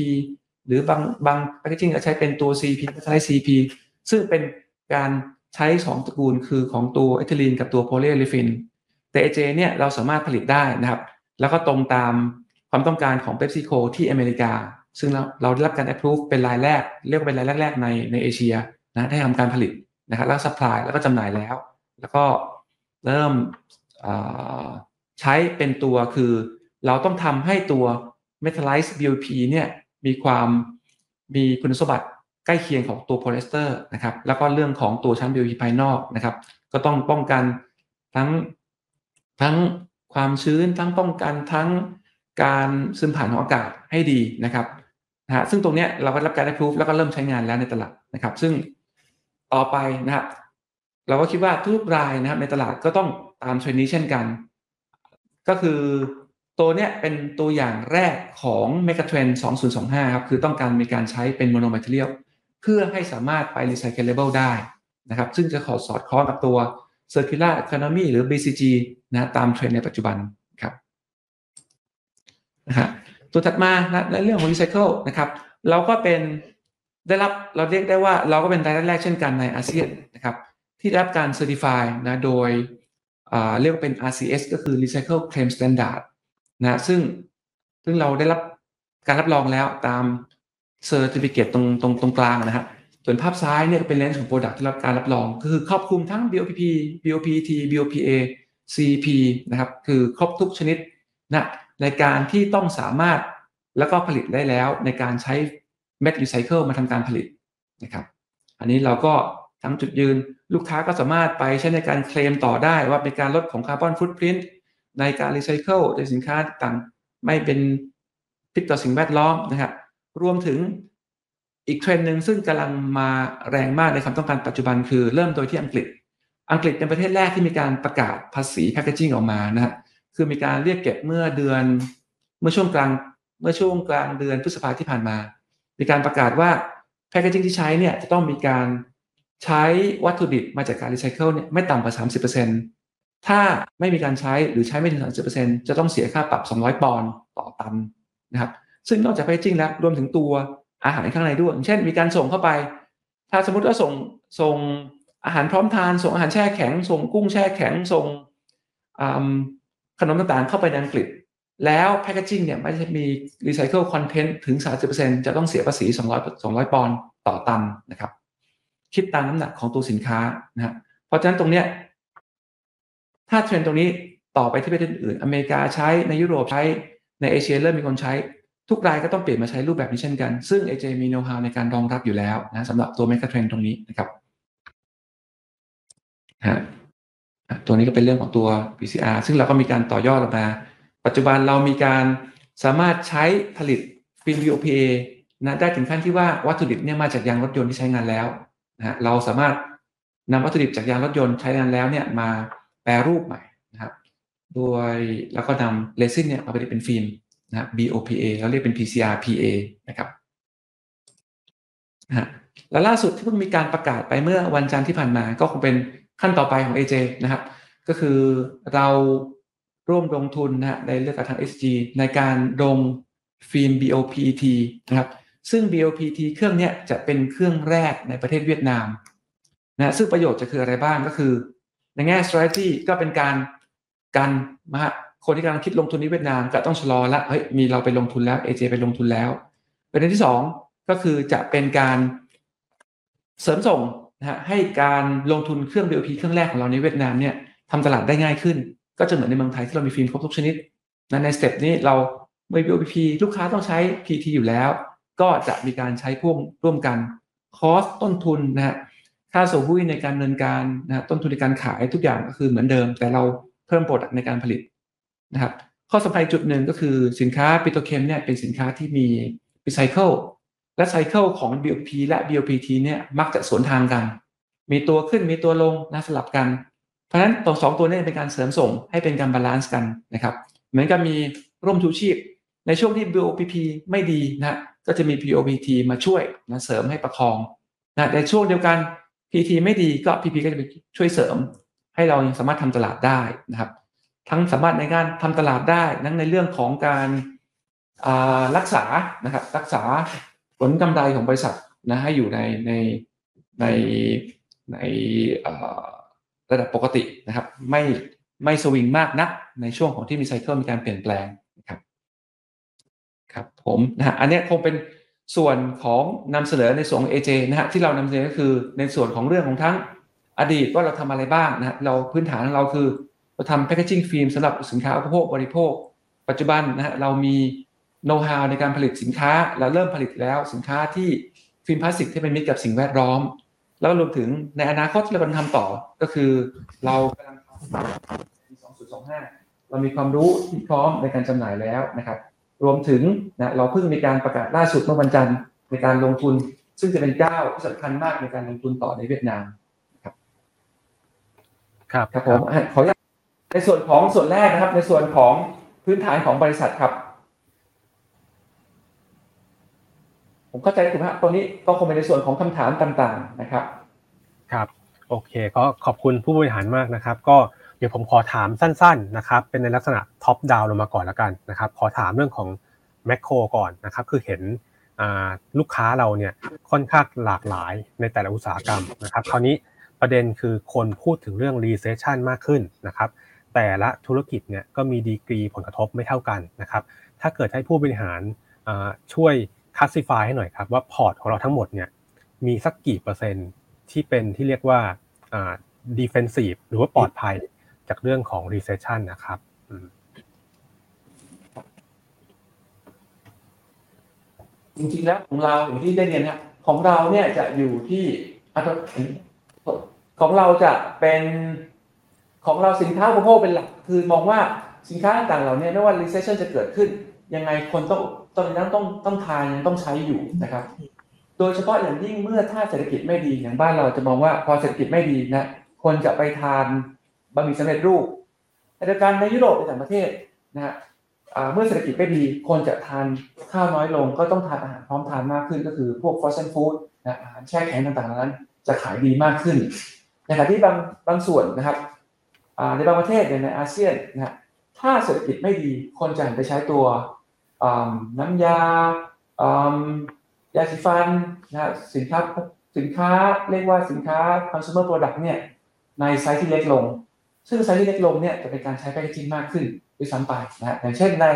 หรือบางบาง packaging ก็ใช้เป็นตัว CPP metallized CPP ซึ่งเป็นการใช้ 2 ตระกูลคือของตัวเอทิลีนกับตัว polyolefin แต่ AJ เนี่ยเราสามารถผลิตได้นะครับ แล้วก็ตรงตามความต้องการของ PepsiCo ที่อเมริกา ซึ่งเราเราได้รับการ approve เป็นรายแรก เรียกว่าเป็นรายแรกๆในในเอเชียนะได้ทำการผลิตนะครับแล้ว supply แล้วก็จำหน่ายแล้ว แล้วก็เริ่มใช้เป็นตัวคือ เราต้องทำให้ตัว metallized BOPP เนี่ย มีความมีคุณสมบัติใกล้เคียงของตัวโพลีเอสเตอร์นะครับแล้วก็เรื่องของตัวชั้น BOP ภายนอกนะครับ ก็ต้องป้องกันทั้งทั้งความชื้นทั้งป้องกันทั้งการซึมผ่านของอากาศให้ดีนะครับนะฮะซึ่งตรงนี้เราก็รับการได้พิสูจน์แล้วก็เริ่มใช้งานแล้วในตลาดนะครับ ซึ่งต่อไปนะครับเราก็คิดว่าทุกรายนะครับในตลาดก็ต้องตามเทรนด์นี้เช่นกัน ก็คือ ตัวเนี้ยเป็นตัวอย่างแรกของ megatrend 2025 ครับ คือต้องการมีการใช้เป็น mono material เพื่อให้สามารถไป recyclable ได้นะครับ ซึ่งจะขอสอดคล้องกับตัว circular economy หรือ BCG นะตามเทรนด์ในปัจจุบันครับนะฮะตัวถัดมานะเรื่องของ recycle นะครับ เราก็เป็นได้รับเราเรียกได้ว่าเราก็เป็นรายแรกเช่นกันในอาเซียนนะครับที่ได้รับการ certify นะโดยเรียกว่าเป็น RCS ก็คือ Recycle Claim Standard นะซึ่งซึ่งเราได้รับการรับรองแล้วตาม Certificate ตรงตรงตรงกลางนะฮะส่วนภาพซ้ายเนี่ยเป็นเลนส์ของ Product ที่รับการรับรอง คือครอบคลุมทั้ง BOPP BOPT BOPA CP นะครับ คือครบทุกชนิดนะในการที่ต้องสามารถแล้วก็ผลิตได้แล้วในการใช้เม็ดรีไซเคิลมาทำการผลิตนะครับ อันนี้เราก็ทั้งจุดยืนลูกค้าก็สามารถไปใช้ในการเคลมต่อได้ว่าเป็นการลดของ carbon footprint ในการรีไซเคิลในสินค้าต่างไม่เป็นพิษต่อสิ่งแวดล้อมนะครับ รวมถึงอีกเทรนด์หนึ่งซึ่งกำลังมาแรงมากในความต้องการปัจจุบันคือเริ่มโดยที่อังกฤษ อังกฤษเป็นประเทศแรกที่มีการประกาศภาษี packaging ออกมานะครับคือมีการเรียกเก็บเมื่อเดือนเมื่อช่วงกลางเมื่อช่วงกลางเดือนพฤษภาที่ผ่านมา มีการประกาศว่า packaging ที่ใช้เนี่ยจะต้องมีการใช้วัตถุดิบมาจากการรีไซเคิลเนี่ยไม่ต่ำกว่า 30% ถ้าไม่มีการใช้หรือใช้ไม่ถึง 30%จะต้องเสียค่าปรับ 200 ปอนด์ต่อตันนะครับ ซึ่งนอกจาก packaging แล้วรวมถึงตัวอาหารข้างในด้วย เช่น มีการส่งเข้าไป ถ้าสมมติว่าส่งส่งอาหารพร้อมทาน ส่งอาหารแช่แข็ง ส่งกุ้งแช่แข็ง ส่งขนมต่างๆ เข้าไปในอังกฤษ แล้ว packaging เนี่ยไม่ใช่มี recycle content ถึง 30%จะต้องเสียภาษี 200 200 ปอนด์ต่อตันนะครับ คิดตามน้ำหนักของตัวสินค้านะฮะเพราะฉะนั้นตรงเนี้ย ถ้าเทรนด์ตรงนี้ต่อไปที่ประเทศอื่น อเมริกาใช้ในยุโรปใช้ในเอเชียเริ่มมีคนใช้ ทุกรายก็ต้องเปลี่ยนมาใช้รูปแบบนี้เช่นกัน ซึ่ง AJ มีโน้ตฮาวในการรองรับอยู่แล้วนะสำหรับตัวเมกะเทรนด์ตรงนี้นะครับฮะตัวนี้ก็เป็นเรื่องของตัว PCR ซึ่งเราก็มีการต่อยอดออกมา ปัจจุบันเรามีการสามารถใช้ผลิตฟิล์ม BOPA นะได้ถึงขั้นที่ว่าวัตถุดิบเนี่ยมาจากยางรถยนต์ที่ใช้งานแล้วนะฮะเราสามารถนำวัตถุดิบจากยางรถยนต์ใช้งานแล้วเนี่ยมา แปรรูปใหม่นะครับ โดยแล้วก็นำเรซินเนี่ยมาผลิตเป็นฟิล์มนะ BOPA เราเรียกเป็น PCR PA นะครับนะแล้วล่าสุดที่เพิ่งมีการประกาศไปเมื่อวันจันทร์ที่ผ่านมา ก็คงเป็นขั้นต่อไปของ AJ นะครับ ก็คือเราร่วมลงทุนนะในเรื่องกับทาง SG ในการลงฟิล์ม BOPT นะครับ ซึ่ง BOPT เครื่องนี้จะเป็นเครื่องแรกในประเทศเวียดนามนะซึ่งประโยชน์จะคืออะไรบ้างก็คือ ในแง่ strategy ก็เป็นการกันมาคนที่กำลังคิดลงทุนในเวียดนามก็ต้องชะลอละเฮ้ยมีเราไปลงทุนแล้ว AJ ไปลงทุนแล้วประเด็นที่ 2 ก็คือจะเป็นการเสริมส่งนะฮะให้การลงทุนเครื่อง BOP เครื่องแรกของเราในเวียดนามเนี่ยทำตลาดได้ง่ายขึ้น ก็จะเหมือนในเมืองไทยที่เรามีฟิล์มครบทุกชนิดนะในสเต็ปนี้เราไม่ BOP ลูกค้าต้องใช้ PT อยู่แล้ว ก็จะมีการใช้พ่วงร่วมกัน cost ต้นทุนนะฮะ ค่าโสหุ้ยในการดำเนินการนะครับต้นทุนในการขายทุกอย่างก็คือเหมือนเดิม แต่เราเพิ่ม product ในการผลิตนะครับ ข้อสำคัญจุดหนึ่งก็คือสินค้าปิโตรเคมีเนี่ยเป็นสินค้าที่มี cycle และ cycle ของ BOPP และ BOPET เนี่ยมักจะสวนทางกัน มีตัวขึ้นมีตัวลงนะสลับกัน เพราะฉะนั้นตัวสองตัวนี้เป็นการเสริมส่งให้เป็นการ balance กันนะครับเหมือนกับมีร่มชูชีพ ในช่วงที่ BOPP ไม่ดีนะก็จะมี POPT มาช่วยนะเสริมให้ประคองนะในช่วงเดียวกัน PT ไม่ดีก็ PP ก็จะไปช่วยเสริม ให้เรายังสามารถทำตลาดได้นะครับ ทั้งสามารถในการทำตลาดได้ทั้งในเรื่องของการรักษานะครับ รักษาผลกำไรของบริษัทนะให้อยู่ในในในในระดับปกตินะครับ ไม่ไม่สวิงมากนักในช่วงของที่มีไซเคิลมีการเปลี่ยนแปลงนะครับครับผมนะฮะอันนี้คงเป็น ส่วนของนำเสนอในส่วนของ AJ นะฮะที่เรานำเสนอก็คือในส่วนของเรื่องของทั้งอดีตว่าเราทำอะไรบ้างนะเราพื้นฐานของเราคือเราทำแพคเกจิ้งฟิล์มสำหรับสินค้าอุปโภคบริโภค ปัจจุบันนะฮะเรามีโน้ตฮาวในการผลิตสินค้าเราเริ่มผลิตแล้วสินค้าที่ฟิล์มพลาสติกที่เป็นมิตรกับสิ่งแวดล้อม แล้วรวมถึงในอนาคตที่เรากำลังทำต่อก็คือเรากำลังทำปี2025 เรามีความรู้ที่พร้อมในการจำหน่ายแล้วนะครับ รวมถึงนะเราเพิ่งมีการประกาศล่าสุดเมื่อวันจันทร์ในการลงทุน ซึ่งจะเป็นก้าวที่สำคัญมากในการลงทุนต่อในเวียดนามครับ ครับครับผมขออนุญาตในส่วนของส่วนแรกนะครับ ในส่วนของพื้นฐานของบริษัทครับ ผมเข้าใจถูกไหมครับตรงนี้ก็คงเป็นในส่วนของคำถามต่างๆนะครับ ครับ โอเค ก็ขอบคุณผู้บริหารมากนะครับ ก็ เดี๋ยวผมขอถามสั้นๆนะครับเป็นในลักษณะท็อปดาวลงมาก่อนแล้วกันนะครับขอถามเรื่องของแมคโครก่อนนะครับคือเห็นลูกค้าเราเนี่ยค่อนข้างหลากหลายในแต่ละอุตสาหกรรมนะครับคราวนี้ประเด็นคือคนพูดถึงเรื่อง recession มากขึ้นนะครับแต่ละธุรกิจเนี่ยก็มีดีกรีผลกระทบไม่เท่ากันนะครับถ้าเกิดให้ผู้บริหารช่วย classify ให้หน่อยครับว่าพอร์ตของเราทั้งหมดเนี่ยมีสักกี่เปอร์เซ็นต์ที่เป็นที่เรียกว่า defensive หรือว่าปลอดภัย จากเรื่องของ recession นะครับจริงๆแล้วของเราอย่างที่ได้เรียนนะของเราเนี่ยจะอยู่ที่ของเราจะเป็นของเราสินค้าอุปโภคเป็นหลัก คือมองว่าสินค้าต่างๆเหล่านี้ไม่ว่า recession จะเกิดขึ้น ยังไงคนต้องตอนนั้นต้องต้องทานยังต้องใช้อยู่นะครับ โดยเฉพาะอย่างยิ่งเมื่อถ้าเศรษฐกิจไม่ดีอย่างบ้านเราจะมองว่าพอเศรษฐกิจไม่ดีนะคนจะไปทาน บะหมี่สำเร็จรูปแต่การในยุโรปในต่างประเทศนะฮะเมื่อเศรษฐกิจไม่ดีคนจะทานข้าวน้อยลงก็ต้องทานอาหารพร้อมทานมากขึ้นก็คือพวก frozen food นะอาหารแช่แข็งต่างๆนั้น จะขายดีมากขึ้นในขณะที่บางบางส่วนนะครับในบางประเทศในอาเซียนนะถ้าเศรษฐกิจไม่ดีคนจะหันไปใช้ตัวน้ำยายาสีฟันนะสินค้าสินค้าเรียกว่าสินค้า consumer product เนี่ยในไซส์ที่เล็กลง ซึ่งไซส์ที่เล็กลงเนี่ยจะเป็นการใช้ packaging มากขึ้นด้วยซ้ำไปนะฮะอย่างเช่นใน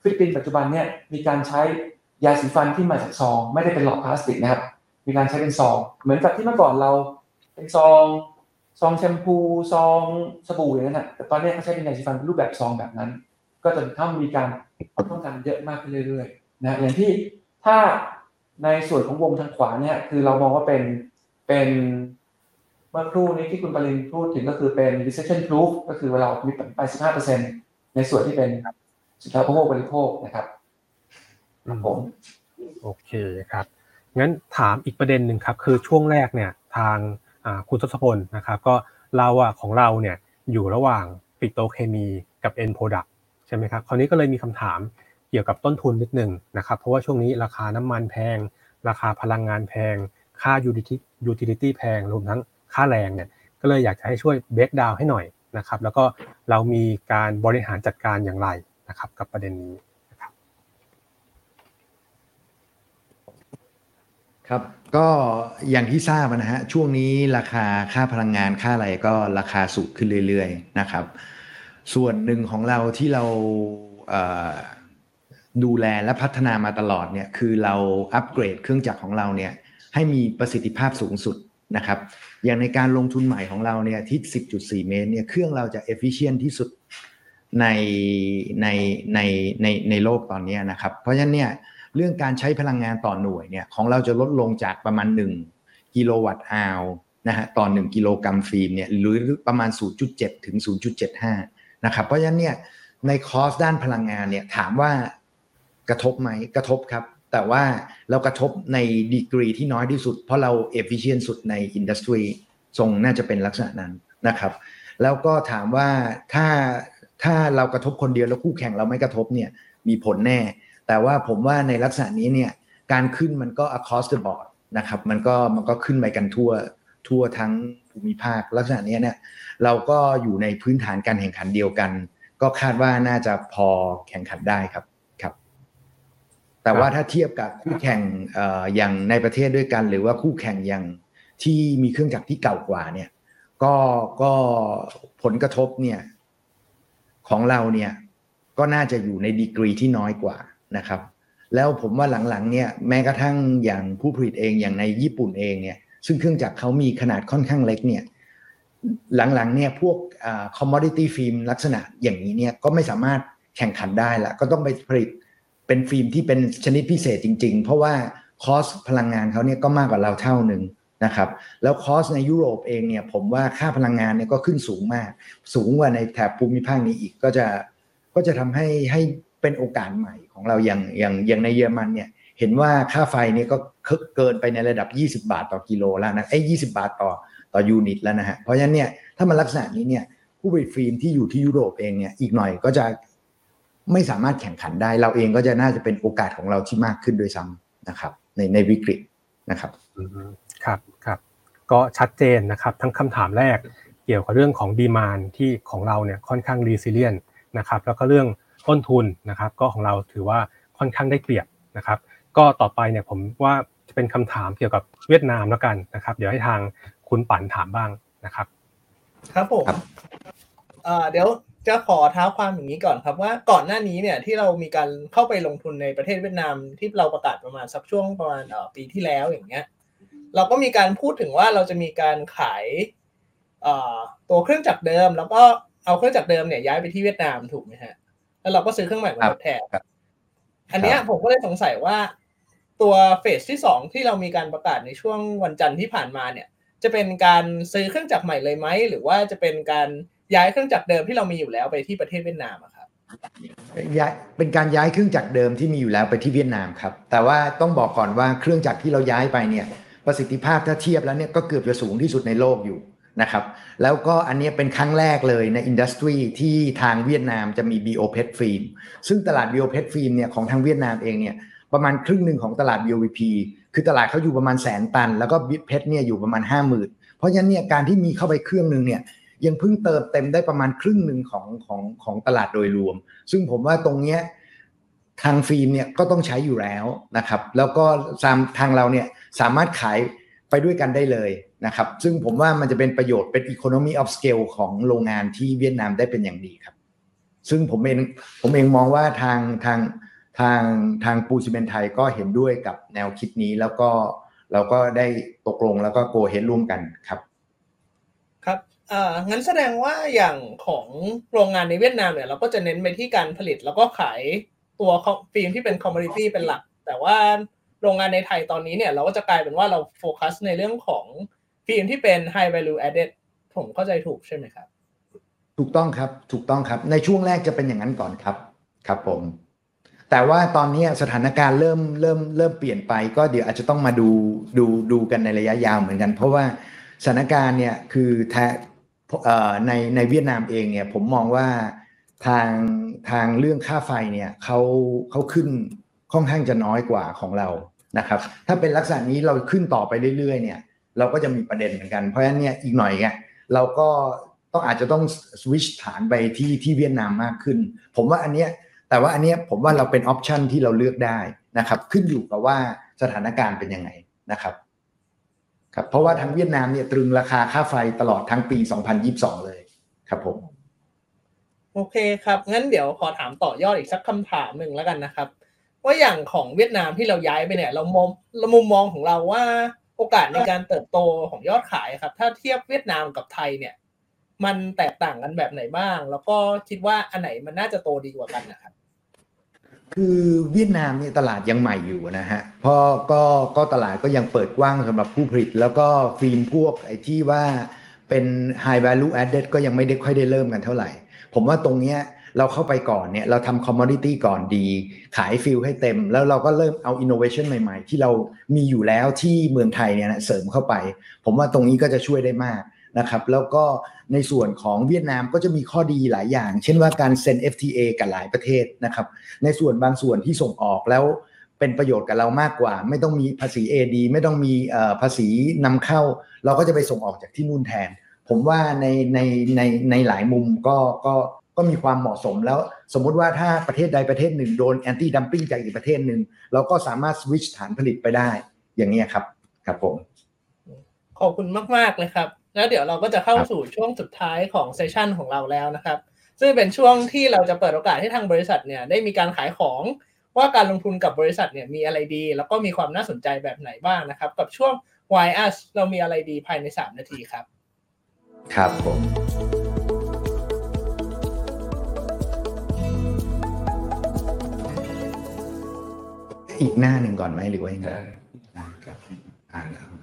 ฟิลิปปินส์ปัจจุบันเนี่ยมีการใช้ยาสีฟันที่มาจากซอง ไม่ได้เป็นหลอดพลาสติกนะครับ มีการใช้เป็นซอง เหมือนกับที่เมื่อก่อนเราเป็นซองซองแชมพูซองสบู่อย่างนั้นนะแต่ตอนนี้เขาใช้เป็นยาสีฟันรูปแบบซองแบบนั้น ก็จะทำมีการต้องการเยอะมากขึ้นเรื่อยๆนะอย่างที่ถ้าในส่วนของวงทางขวาเนี่ยคือเรามองว่าเป็นเป็น มื่อครู่นี้ที่คุณปรินพูดถึงก็คือเป็น recession proof ก็คือเรามีไป 15%ในส่วนที่เป็นสินค้าอุปโภคบริโภคนะครับผมโอเคครับ งั้นถามอีกประเด็นหนึ่งครับ คือช่วงแรกเนี่ยทางคุณทศพลนะครับ ก็เราอะของเราเนี่ยอยู่ระหว่างปิโตเคมีกับ end product ใช่ไหมครับ คราวนี้ก็เลยมีคำถามเกี่ยวกับต้นทุนนิดหนึ่งนะครับ เพราะว่าช่วงนี้ราคาน้ำมันแพง ราคาพลังงานแพง ค่า utility แพงรวมทั้ง ค่าแรงเนี่ยก็เลยอยากจะให้ช่วยเบรกดาวให้หน่อยนะครับ แล้วก็เรามีการบริหารจัดการอย่างไรนะครับ กับประเด็นนี้นะครับ ครับก็อย่างที่ทราบนะฮะช่วงนี้ราคาค่าพลังงานค่าอะไรก็ราคาสูงขึ้นเรื่อย ๆ นะครับ ส่วนหนึ่งของเราที่เราดูแลและพัฒนามาตลอดเนี่ยคือเราอัปเกรดเครื่องจักรของเราเนี่ยให้มีประสิทธิภาพสูงสุด นะครับอย่างในการลงทุนใหม่ของเราเนี่ยที่ 10.4 เมตรเนี่ยเครื่องเราจะ efficient ที่สุดในในในในในโลกตอนนี้นะครับ เพราะฉะนั้นเนี่ยเรื่องการใช้พลังงานต่อหน่วยเนี่ยของเราจะลดลงจากประมาณ 1 กิโลวัตต์อาวนะฮะต่อ 1 กิโลกรัมฟิล์มเนี่ยหรือประมาณ 0.7 ถึง 0.75 นะครับ เพราะฉะนั้นเนี่ยในคอสด้านพลังงานเนี่ยถามว่ากระทบไหมกระทบครับ แต่ว่าเรากระทบในดีกรีที่น้อยที่สุด เพราะเรา efficient สุดใน industry ทรงน่าจะเป็นลักษณะนั้นนะครับ แล้วก็ถามว่าถ้าถ้าเรากระทบคนเดียวแล้วคู่แข่งเราไม่กระทบเนี่ยมีผลแน่ แต่ว่าผมว่าในลักษณะนี้เนี่ยการขึ้นมันก็ across the board นะครับมันก็มันก็ขึ้นไปกันทั่วทั่วทั้งภูมิภาค ลักษณะนี้เนี่ยเราก็อยู่ในพื้นฐานการแข่งขันเดียวกัน ก็คาดว่าน่าจะพอแข่งขันได้ครับครับ แต่ว่าถ้าเทียบกับคู่แข่งเอ่ออย่างในประเทศด้วยกัน หรือว่าคู่แข่งอย่างที่มีเครื่องจักรที่เก่ากว่าเนี่ย ก็ก็ผลกระทบเนี่ยของเราเนี่ยก็น่าจะอยู่ในดีกรีที่น้อยกว่านะครับ แล้วผมว่าหลังๆเนี่ยแม้กระทั่งอย่างผู้ผลิตเองอย่างในญี่ปุ่นเองเนี่ยซึ่งเครื่องจักรเขามีขนาดค่อนข้างเล็กเนี่ยหลังๆเนี่ยพวก commodity ฟิล์มลักษณะอย่างนี้เนี่ยก็ไม่สามารถแข่งขันได้ละก็ต้องไปผลิต เป็นฟิล์มที่เป็นชนิดพิเศษจริง ๆ เพราะว่า cost พลังงานเขาเนี่ยก็มากกว่าเราเท่าหนึ่งนะครับแล้ว cost ในยุโรปเองเนี่ยผมว่าค่าพลังงานเนี่ยก็ขึ้นสูงมาก สูงกว่าในแถบภูมิภาคนี้อีกก็จะก็จะทำให้ให้เป็นโอกาสใหม่ของเราอย่างอย่างอย่างในเยอรมันเนี่ยเห็นว่าค่าไฟเนี่ยก็เกินไปในระดับ 20 บาทต่อกิโลแล้วนะไอ้ยี่บาทต่อต่อ unit แล้วนะฮะเพราะฉะนั้นเนี่ยถ้ามันลักษณะนี้เนี่ยผู้ผลิตฟิล์มที่อยู่ที่ยุโรปเองเนี่ยอีกหน่อยก็จะ ไม่สามารถแข่งขันได้ เราเองก็จะน่าจะเป็นโอกาสของเราที่มากขึ้นด้วยซ้ำนะครับ ในในวิกฤตนะครับครับครับก็ชัดเจนนะครับ ทั้งคำถามแรกเกี่ยวกับเรื่องของ demand ที่ของเราเนี่ยค่อนข้าง resilient นะครับ แล้วก็เรื่องต้นทุนนะครับ ก็ของเราถือว่าค่อนข้างได้เปรียบนะครับ ก็ต่อไปเนี่ยผมว่าจะเป็นคำถามเกี่ยวกับเวียดนามแล้วกันนะครับ เดี๋ยวให้ทางคุณปั่นถามบ้างนะครับ ครับผมเดี๋ยว จะขอเท้าความอย่างนี้ก่อนครับว่าก่อนหน้านี้เนี่ยที่เรามีการเข้าไปลงทุนในประเทศเวียดนามที่เราประกาศประมาณสักช่วงประมาณปีที่แล้วอย่างเงี้ยเราก็มีการพูดถึงว่าเราจะมีการขายตัวเครื่องจักรเดิม แล้วก็เอาเครื่องจักรเดิมเนี่ยย้ายไปที่เวียดนามถูกไหมฮะแล้วเราก็ซื้อเครื่องใหม่มาทดแทนอันนี้ผมก็เลยสงสัยว่าตัวเฟสที่สองที่เรามีการประกาศในช่วงวันจันทร์ที่ผ่านมาเนี่ย จะเป็นการซื้อเครื่องจักรใหม่เลยไหมหรือว่าจะเป็นการ ย้ายเครื่องจักรเดิมที่เรามีอยู่แล้วไปที่ประเทศเวียดนามครับย้ายเป็นการย้ายเครื่องจักรเดิมที่มีอยู่แล้วไปที่เวียดนามครับ แต่ว่าต้องบอกก่อนว่าเครื่องจักรที่เราย้ายไปเนี่ยประสิทธิภาพถ้าเทียบแล้วเนี่ยก็เกือบจะสูงที่สุดในโลกอยู่นะครับ แล้วก็อันนี้เป็นครั้งแรกเลยใน industry ที่ทางเวียดนามจะมี BOPET ฟิล์มซึ่งตลาด BOPET ฟิล์มเนี่ยของทางเวียดนามเองเนี่ยประมาณครึ่งหนึ่งของตลาด BOPP คือตลาดเขาอยู่ประมาณแสนตัน แล้วก็ PET เนี่ยอยู่ประมาณห้าหมื่นเพราะฉะนั้นเนี่ยการที่มีเข้าไปเครื่องหนึ่งเนี่ย ยังเพิ่งเติมเต็มได้ประมาณครึ่งหนึ่งของของของตลาดโดยรวม ซึ่งผมว่าตรงเนี้ยทางฟิล์มเนี่ยก็ต้องใช้อยู่แล้วนะครับ แล้วก็ทางเราเนี่ยสามารถขายไปด้วยกันได้เลยนะครับ ซึ่งผมว่ามันจะเป็นประโยชน์เป็น economy of scale ของโรงงานที่เวียดนามได้เป็นอย่างดีครับ ซึ่งผมเองผมเองมองว่าทางทางทางทางปูซิเมนไทยก็เห็นด้วยกับแนวคิดนี้แล้วก็เราก็ได้ตกลงแล้วก็โกเฮดร่วมกันครับ อ่างั้นแสดงว่าอย่างของโรงงานในเวียดนามเนี่ยเราก็จะเน้นไปที่การผลิตแล้วก็ขายตัวฟิล์มที่เป็น commodity เป็นหลัก แต่ว่าโรงงานในไทยตอนนี้เนี่ยเราก็จะกลายเป็นว่าเราโฟกัสในเรื่องของฟิล์มที่เป็น high value added ผมเข้าใจถูกใช่ไหมครับ ถูกต้องครับถูกต้องครับ ในช่วงแรกจะเป็นอย่างนั้นก่อนครับครับผม แต่ว่าตอนนี้สถานการณ์เริ่มเริ่มเริ่มเปลี่ยนไป ก็เดี๋ยวอาจจะต้องมาดูดูดูกันในระยะยาวเหมือนกัน เพราะว่าสถานการณ์เนี่ยคือแท ในในเวียดนามเองเนี่ยผมมองว่าทางทางเรื่องค่าไฟเนี่ยเขาเขาขึ้นค่อนข้างจะน้อยกว่าของเรานะครับ ถ้าเป็นลักษณะนี้เราขึ้นต่อไปเรื่อยๆเนี่ยเราก็จะมีประเด็นเหมือนกันเพราะฉะนั้นเนี่ยอีกหน่อยไงเราก็ต้องอาจจะต้องสวิชฐานไปที่ที่เวียดนามมากขึ้น ผมว่าอันเนี้ยแต่ว่าอันเนี้ยผมว่าเราเป็นออปชันที่เราเลือกได้นะครับ ขึ้นอยู่กับว่าสถานการณ์เป็นยังไงนะครับ ครับเพราะว่าทางเวียดนามเนี่ยตรึงราคาค่าไฟตลอดทั้งปี 2022 เลยครับผมโอเคครับงั้นเดี๋ยวขอถามต่อยอดอีกสักคำถามหนึ่งแล้วกันนะครับ ว่าอย่างของเวียดนามที่เราย้ายไปเนี่ย เรามองเรามุมมองของเราว่าโอกาสในการเติบโตของยอดขายครับ ถ้าเทียบเวียดนามกับไทยเนี่ย มันแตกต่างกันแบบไหนบ้าง แล้วก็คิดว่าอันไหนมันน่าจะโตดีกว่ากันนะครับ คือเวียดนามเนี่ยตลาดยังใหม่อยู่นะฮะพราะก็ก็ตลาดก็ยังเปิดกว้างสำหรับผู้ผลิต แล้วก็ฟิล์มพวกไอ้ที่ว่าเป็น high value added ก็ยังไม่ได้ค่อยได้เริ่มกันเท่าไหร่ ผมว่าตรงเนี้ยเราเข้าไปก่อนเนี่ยเราทำ commodity ก่อนดี ขายฟิลให้เต็ม แล้วเราก็เริ่มเอา innovation ใหม่ๆ ที่เรามีอยู่แล้วที่เมืองไทยเนี่ยนะเสริมเข้าไป ผมว่าตรงนี้ก็จะช่วยได้มาก นะครับแล้วก็ในส่วนของเวียดนามก็จะมีข้อดีหลายอย่าง เช่นว่าการเซ็น FTA กับหลายประเทศนะครับในส่วนบางส่วนที่ส่งออกแล้วเป็นประโยชน์กับเรามากกว่า ไม่ต้องมีภาษี AD ไม่ต้องมีภาษีนำเข้า เราก็จะไปส่งออกจากที่นู่นแทน ผมว่าในในในในหลายมุมก็ก็ก็มีความเหมาะสมแล้ว สมมุติว่าถ้าประเทศใดประเทศหนึ่งโดนแอนตี้ดัมปิ้งจากอีกประเทศหนึ่งเราก็สามารถสวิชฐานผลิตไปได้อย่างนี้ครับครับผมขอบคุณมาก ๆ เลยครับ แล้วเดี๋ยวเราก็จะเข้าครับสู่ช่วงสุดท้ายของเซสชันของเราแล้วนะครับ ซึ่งเป็นช่วงที่เราจะเปิดโอกาสให้ทางบริษัทเนี่ยได้มีการขายของว่าการลงทุนกับบริษัทเนี่ยมีอะไรดี แล้วก็มีความน่าสนใจแบบไหนบ้างนะครับ กับช่วง Why Us เรามีอะไรดีภายใน 3 นาทีครับ ครับผมอีกหน้าหนึ่งก่อนไหมหรือว่ายังไงครับอ่านแล้ว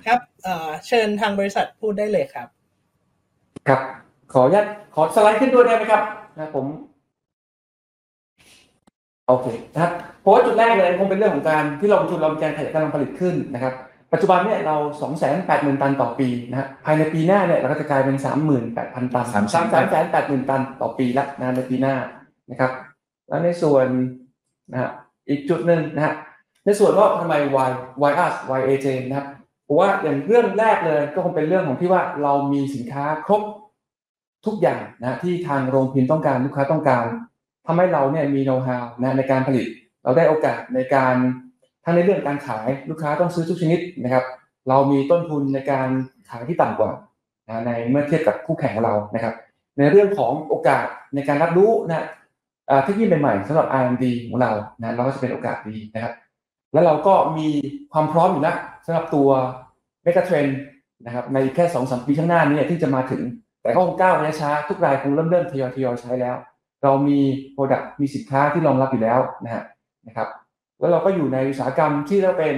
ครับเอ่อเชิญทางบริษัทพูดได้เลยครับ ครับ ขออนุญาตขอสไลด์ขึ้นด้วยได้ไหมครับนะผมโอเคนะครับเพราะว่าจุดแรกเลยคงเป็นเรื่องของการที่เราลงทุนเรามีการขยายกำลังผลิตขึ้นนะครับ ปัจจุบันเนี่ยเรา 2 8 0 0 0 0ตันต่อปีนะฮะภายในปีหน้าเนี่ยเราก็จะกลายเป็น 38,000 ตัน38,000 3 8 0 0 0 0 ตันต่อปีละนะในปีหน้านะครับ แล้วในส่วนนะฮะอีกจุดหนึ่งนะฮะในส่วนว่าทำไม Y Y us Y AJ นะครับ ผมว่าอย่างเรื่องแรกเลยก็คงเป็นเรื่องของที่ว่าเรามีสินค้าครบทุกอย่างนะที่ทางโรงพิมพ์ต้องการลูกค้าต้องการทำให้เราเนี่ยมีโน้ตฮาวนะในการผลิต เราได้โอกาสในการทั้งในเรื่องการขายลูกค้าต้องซื้อทุกชนิดนะครับ เรามีต้นทุนในการขายที่ต่ำกว่านะในเมื่อเทียบกับคู่แข่งของเรานะครับ ในเรื่องของโอกาสในการรับรู้นะเทคโนโลยีใหม่ๆสำหรับ R&D ของเรานะเราก็จะเป็นโอกาสดีนะครับ แล้วเราก็มีความพร้อมอยู่แล้วสำหรับตัว megatrend นะครับในแค่สองสามปีข้างหน้านี้ที่จะมาถึง แต่ก็คงก้าวช้าทุกรายคงเริ่มเริ่มทยอยทยอยใช้แล้ว เรามี product มีสินค้าที่รองรับอยู่แล้วนะฮะนะครับ แล้วเราก็อยู่ในอุตสาหกรรมที่เราเป็น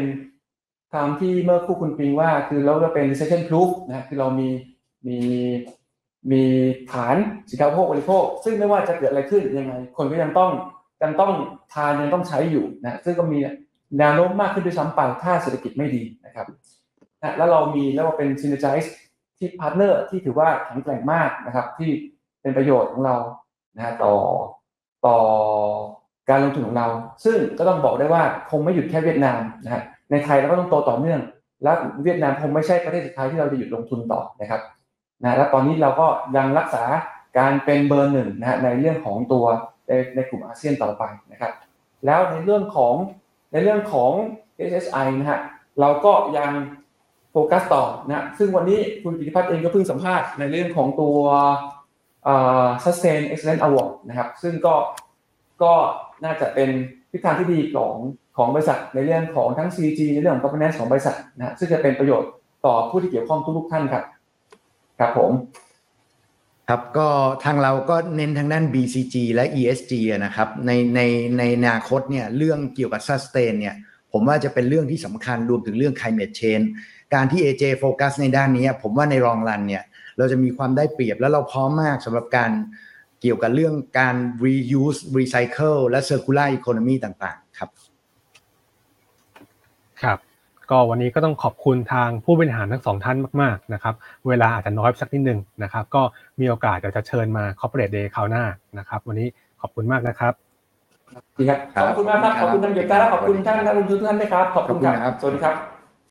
ตามที่เมื่อกี้คุณปิงว่า คือเราเป็น recession proof นะคือเรามีมีมีฐานสินค้าอุปโภคบริโภค ซึ่งไม่ว่าจะเกิดอะไรขึ้นยังไง คนก็ยังต้องยังต้องทานยังต้องใช้อยู่นะซึ่งก็มีแนวโน้มมากขึ้นด้วยซ้ำไปถ้าเศรษฐกิจไม่ดีนะครับ แล้วเรามีแล้วว่าเป็น synergize ที่ partner ที่ถือว่าแข็งแกร่งมากนะครับที่เป็นประโยชน์ของเรานะฮะต่อต่อการลงทุนของเรา ซึ่งก็ต้องบอกได้ว่าคงไม่หยุดแค่เวียดนามนะฮะในไทยเราก็ต้องโตต่อเนื่อง และเวียดนามคงไม่ใช่ประเทศสุดท้ายที่เราจะหยุดลงทุนต่อนะครับนะและตอนนี้เราก็ยังรักษาการเป็นเบอร์หนึ่งนะฮะในเรื่องของตัวในในกลุ่มอาเซียนต่อไปนะครับ แล้วในเรื่องของในเรื่องของ SSI นะฮะเราก็ยัง โฟกัสต่อนะซึ่งวันนี้คุณกิติพัฒน์เองก็เพิ่งสัมภาษณ์ในเรื่องของตัวเอ่อ Sustain Excellence Award นะครับ ซึ่งก็ก็น่าจะเป็นทิศทางที่ดีของของบริษัทในเรื่องของทั้ง CG ในเรื่องของ governance ของบริษัทนะซึ่งจะเป็นประโยชน์ต่อผู้ที่เกี่ยวข้องทุกๆท่านครับ ครับผม ครับก็ทางเราก็เน้นทางด้าน BCG และ ESG นะครับ ในในในอนาคตเนี่ยเรื่องเกี่ยวกับ sustain เนี่ยผมว่าจะเป็นเรื่องที่สำคัญรวมถึงเรื่อง climate change การที่ AJ โฟกัสในด้านนี้ผมว่าในรองรันเนี่ยเราจะมีความได้เปรียบแล้วเราพร้อมมากสำหรับการเกี่ยวกับเรื่องการ reuse recycle และ circular economy ต่างๆ ครับ ครับ ก็วันนี้ก็ต้องขอบคุณทางผู้บริหารทั้งสองท่านมากๆนะครับ เวลาอาจจะน้อยสักนิดนึงนะครับ ก็มีโอกาสเดี๋ยวจะเชิญมา Corporate Day คราวหน้านะครับ วันนี้ขอบคุณมากนะครับดีครับ ขอบคุณมากครับ ขอบคุณท่านเกียรติการและขอบคุณท่านนักลงทุนทุกท่านด้วยครับ ขอบคุณครับขอบคุณครับสวัสดีครับ